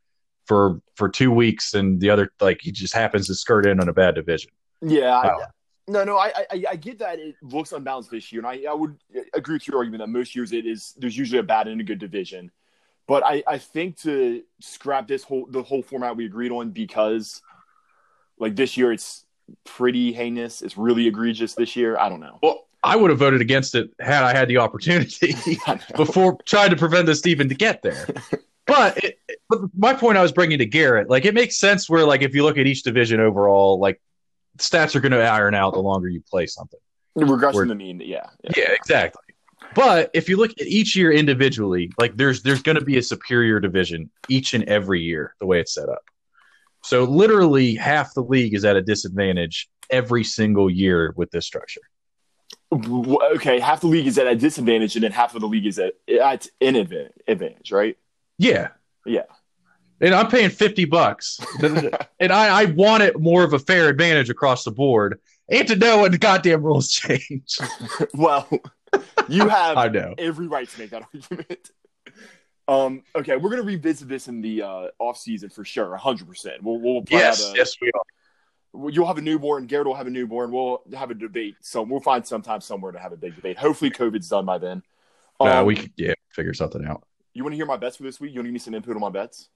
for for two weeks and the other like he just happens to skirt in on a bad division. Yeah. I- no, no, I, I I get that it looks unbalanced this year, and I, I would agree with your argument that most years it is there's usually a bad and a good division. But I, I think to scrap this whole the whole format we agreed on because like this year it's pretty heinous. It's really egregious this year. I don't know. Well, I would have voted against it had I had the opportunity before trying to prevent this even to get there. But, it, but my point I was bringing to Garrett, like it makes sense where like if you look at each division overall, like stats are going to iron out the longer you play something. regression We're- to mean, yeah, yeah. Yeah, exactly. But if you look at each year individually, like there's there's going to be a superior division each and every year the way it's set up. So literally half the league is at a disadvantage every single year with this structure. Okay, half the league is at a disadvantage, and then half of the league is at at an advantage, right? Yeah. Yeah. And I'm paying 50 bucks. and I, I want it more of a fair advantage across the board and to know when the goddamn rules change. well, you have I know. every right to make that argument. Um, okay, we're gonna revisit this in the uh, off season for sure, hundred percent. We'll we'll play Yes, out a, yes, we are. You'll have a newborn. Garrett will have a newborn. We'll have a debate. So we'll find some time somewhere to have a big debate. Hopefully, COVID's done by then. Nah, Um, we could yeah, figure something out. You want to hear my bets for this week? You want to give me some input on my bets?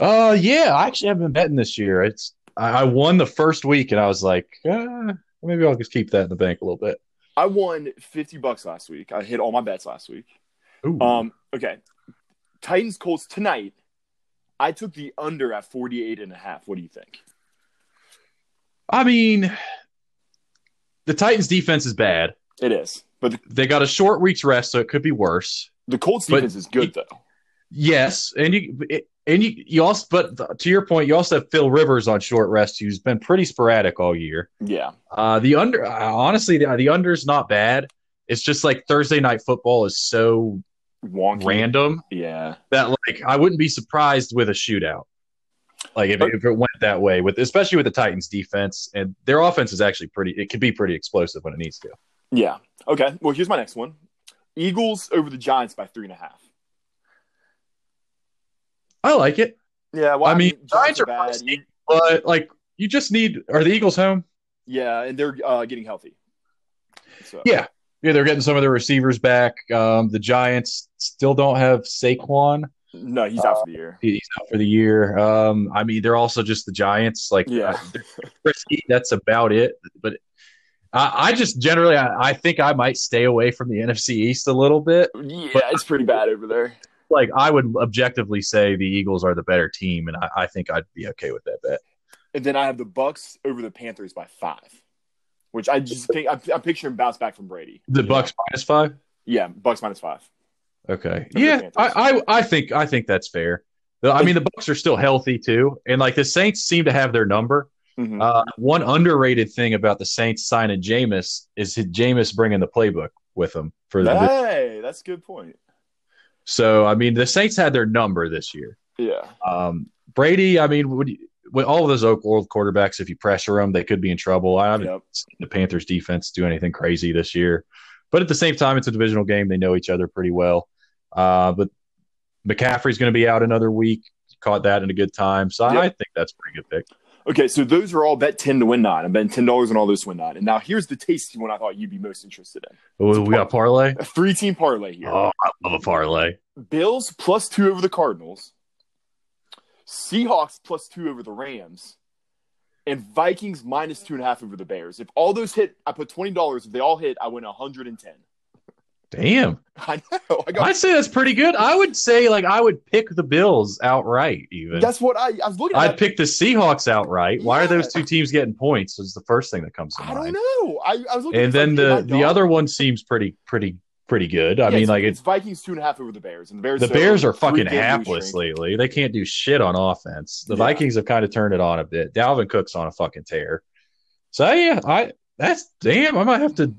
Uh, yeah, I actually haven't been betting this year. It's I, I won the first week, and I was like, uh, maybe I'll just keep that in the bank a little bit. I won fifty bucks last week. I hit all my bets last week. Ooh. Um, okay. Titans Colts tonight. I took the under at 48 and a half. What do you think? I mean, the Titans' defense is bad. It is. But the, They got a short week's rest, so it could be worse. the Colts But- defense is good though. Yes, and you and you you also, but to your point, you also have Phil Rivers on short rest, who's been pretty sporadic all year. Yeah. Uh, the under, uh, honestly, the, the under's not bad. It's just like Thursday night football is so Wonky. random Yeah. that like I wouldn't be surprised with a shootout. Like if, if it went that way, with especially with the Titans defense and their offense is actually pretty. It can be pretty explosive when it needs to. Yeah. Okay. Well, here's my next one. Eagles over the Giants by three and a half. I like it, Yeah. Well, I mean, Giants are bad. but like you just need. Are the Eagles home? Yeah, and they're uh, getting healthy. So, Yeah. Yeah, they're getting some of their receivers back. Um, the Giants still don't have Saquon. No, he's out for the year. He's out for the year. Um, I mean, they're also just the Giants. Like, Yeah. risky. That's about it. But I, I just generally, I, I think I might stay away from the NFC East a little bit. Yeah, it's pretty bad over there. Like, I would objectively say the Eagles are the better team, and I, I think I'd be okay with that bet. And then I have the Bucks over the Panthers by five, which I just think I'm, I'm picturing bounce back from Brady. The Bucks minus five. Yeah, Bucks minus five. Okay. Yeah, I, I, I think I think that's fair. I mean, the Bucks are still healthy too, and like the Saints seem to have their number. Mhm. Uh, one underrated thing about the Saints signing Jameis is Jameis bringing the playbook with him for the. hey, that's a good point. So I mean, the Saints had their number this year. Yeah, Um, Brady, I mean, would you, with all of those Oak World quarterbacks, if you pressure them, they could be in trouble. I haven't yep. seen the Panthers defense do anything crazy this year, but at the same time, it's a divisional game. They know each other pretty well. Uh, but McCaffrey's going to be out another week. Caught that in a good time, so I think that's a pretty good pick. Okay, so those are all bet ten to win nine. I'm betting ten dollars on all those win nine. And now here's the tasty one I thought you'd be most interested in. Oh, we got parlay. A three team parlay here. Oh, I love a parlay. Bills plus two over the Cardinals, Seahawks plus two over the Rams, and Vikings minus two and a half over the Bears. If all those hit, I put twenty dollars. If they all hit, I win hundred and ten. Damn, I know. I got. I'd say that's pretty good. I would say like I would pick the Bills outright. Even that's what I. I was looking. I'd at pick the Seahawks outright. Why are those two teams getting points? Is the first thing that comes to mind. I don't know. I, I was looking. And then the the other one seems pretty pretty pretty good. I Yeah, mean, it's, like it's it's Vikings two and a half over the Bears, and the Bears. the Bears are fucking hapless lately. They can't do shit on offense. The Yeah. Vikings have kind of turned it on a bit. Dalvin Cook's on a fucking tear. So yeah, I that's damn. I might have to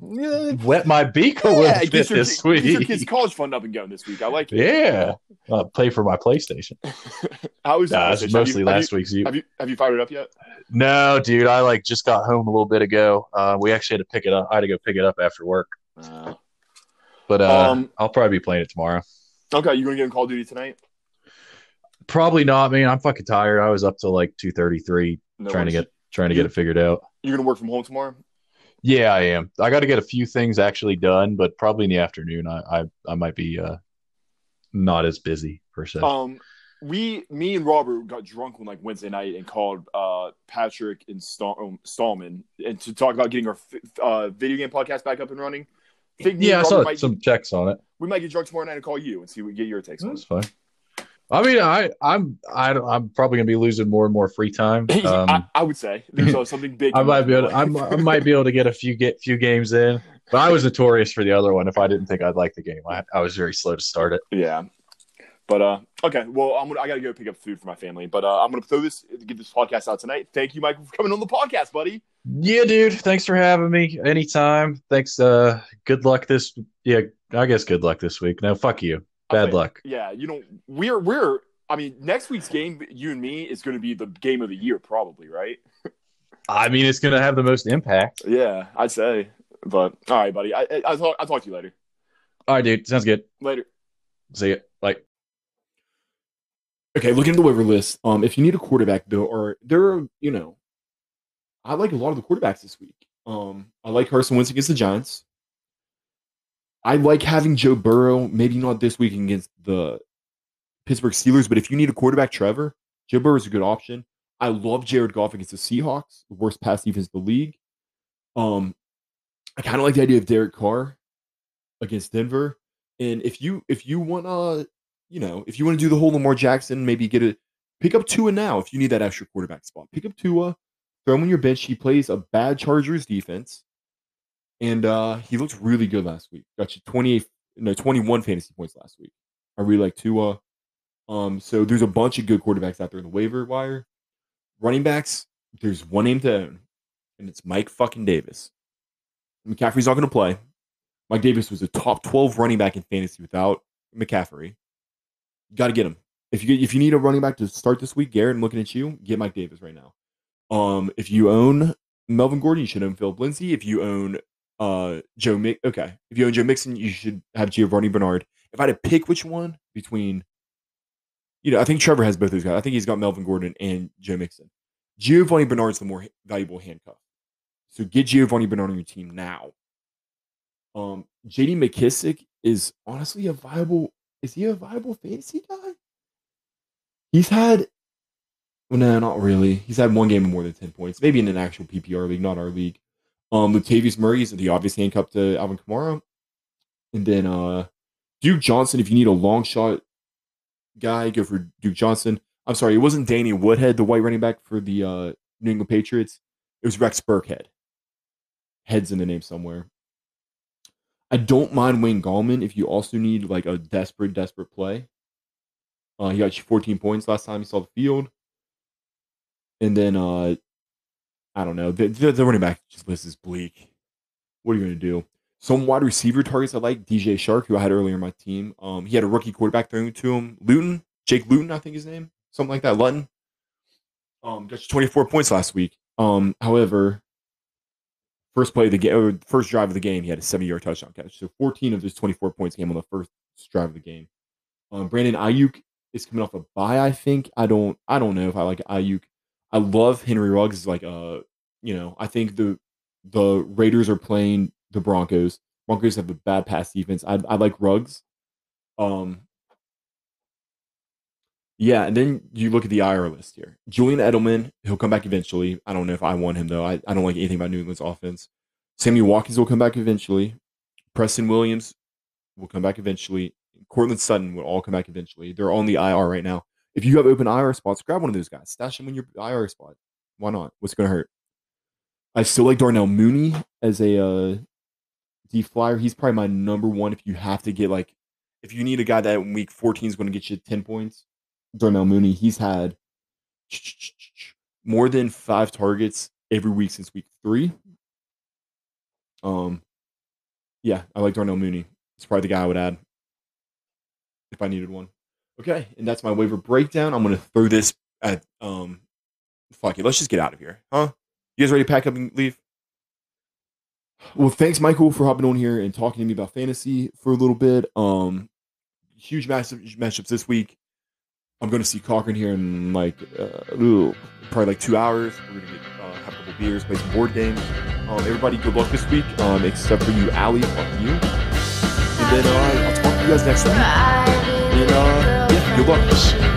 wet my beak a little yeah, bit your, this get your week. kids' college fund up and going this week. I like it. Yeah, uh, play for my PlayStation. How was Nah, mostly you- last week's. You, have you have you fired it up yet? No, dude, I like just got home a little bit ago. Uh, we actually had to pick it up. I had to go pick it up after work, Uh, but uh, Um, I'll probably be playing it tomorrow. okay, you gonna get in Call of Duty tonight? Probably not, man. I'm fucking tired. I was up till like two thirty three No trying to get trying to get it figured out. You're gonna work from home tomorrow. Yeah, I am. I got to get a few things actually done, but probably in the afternoon. I I, I might be uh, not as busy. per se. Um, we, me and Robert got drunk on like Wednesday night and called uh Patrick and um, Stallman and to talk about getting our uh, video game podcast back up and running. Think yeah, I saw might, some checks on it. we might get drunk tomorrow night and call you and see what get your takes on That's it. fine. I mean, I, I'm, I, don't- I'm probably gonna be losing more and more free time. Um, I, I would say something big. I might be able. To. I might be able to get a few get few games in. But I was notorious for the other one. If I didn't think I'd like the game, I, I was very slow to start it. Yeah. But uh okay, well I'm gonna I gotta go pick up food for my family. But uh I'm gonna throw this get this podcast out tonight. Thank you, Michael, for coming on the podcast, buddy. Yeah, dude. Thanks for having me. Anytime. Thanks. Uh, good luck this. Yeah, I guess good luck this week. No, fuck you. I'll Bad say- luck. Yeah, you know, we're we're I mean, next week's game, you and me, is gonna be the game of the year, probably, right? I mean, it's gonna have the most impact. Yeah, I'd say. But all right, buddy. I I I'll talk, I'll talk to you later. All right, dude. Sounds good. Later. See ya. Bye. Okay, looking at the waiver list. Um, if you need a quarterback though, or there are, you know, I like a lot of the quarterbacks this week. Um, I like Carson Wentz against the Giants. I like having Joe Burrow, maybe not this week against the Pittsburgh Steelers, but if you need a quarterback, Trevor, Joe Burrow is a good option. I love Jared Goff against the Seahawks, the worst pass defense in the league. Um, I kind of like the idea of Derek Carr against Denver. And if you if you want uh you know, if you want to do the whole Lamar Jackson, maybe get a pick up Tua now if you need that extra quarterback spot. Pick up Tua, throw him on your bench. He plays a bad Chargers defense, and uh he looked really good last week. Got you twenty eight, no twenty one fantasy points last week. I really like Tua. Um, so there's a bunch of good quarterbacks out there in the waiver wire. Running backs, there's one name to own, and it's Mike fucking Davis. McCaffrey's not going to play. Mike Davis was a top 12 running back in fantasy without McCaffrey. You got to get him. If you if you need a running back to start this week, Garrett, I'm looking at you. Get Mike Davis right now. Um, if you own Melvin Gordon, you should own Phil Lindsay. If you own uh Joe Mix, okay. If you own Joe Mixon, you should have Giovani Bernard. If I had to pick which one between, you know, I think Trevor has both of those guys. I think he's got Melvin Gordon and Joe Mixon. Giovani Bernard's the more valuable handcuff. So get Giovani Bernard on your team now. Um, JD McKissic is honestly a viable. Is he a viable fantasy guy? He's had, well, no, not really. He's had one game of more than ten points, maybe in an actual PPR league, not our league. Um, Latavius Murray is the obvious handcuff to Alvin Kamara, and then uh, Duke Johnson. If you need a long shot guy, go for Duke Johnson. I'm sorry, it wasn't Danny Woodhead, the white running back for the uh, New England Patriots. It was Rex Burkhead. Heads in the name somewhere. I don't mind Wayne Gallman if you also need like a desperate, desperate play. Uh, he got you 14 points last time he saw the field. And then uh I don't know. The, the, the running back just list is bleak. What are you gonna do? Some wide receiver targets I like, DJ Chark, who I had earlier in my team. Um, he had a rookie quarterback throwing to him. Luton, Jake Luton, I think his name. Something like that. Luton. Um, got you 24 points last week. Um, however, first play of the game, first drive of the game, he had a 70 yard touchdown catch. So 14 of his 24 points came on the first drive of the game. Um, Brandon Aiyuk is coming off a bye. I think I don't. I don't know if I like Aiyuk. I love Henry Ruggs. Like uh, you know, I think the the Raiders are playing the Broncos. Broncos have a bad pass defense. I I like Ruggs. Um. Yeah, and then you look at the IR list here. Julian Edelman, he'll come back eventually. I don't know if I want him though. I, I don't like anything about New England's offense. Sammy Watkins will come back eventually. Preston Williams will come back eventually. Courtland Sutton will all come back eventually. They're on the IR right now. If you have open IR spots, grab one of those guys. Stash them in your IR spot. Why not? What's going to hurt? I still like Darnell Mooney as a uh, D flyer. He's probably my number one. If you have to get like, if you need a guy that in week 14 is going to get you 10 points, Darnell Mooney, he's had more than five targets every week since week three. Um, yeah, I like Darnell Mooney. It's probably the guy I would add if I needed one. Okay, and that's my waiver breakdown. I'm gonna throw this at um, fuck it. Let's just get out of here, huh? You guys ready to pack up and leave? Well, thanks, Michael, for hopping on here and talking to me about fantasy for a little bit. Um, huge massive matchups this week. I'm going to see Cochran here in like uh, ooh, probably like two hours. We're going to get uh, have a couple beers, play some board games. Um, everybody, good luck this week. Um, except for you, Allie. Fuck you. And then uh, I'll talk to you guys next week. And uh, yeah. Good luck.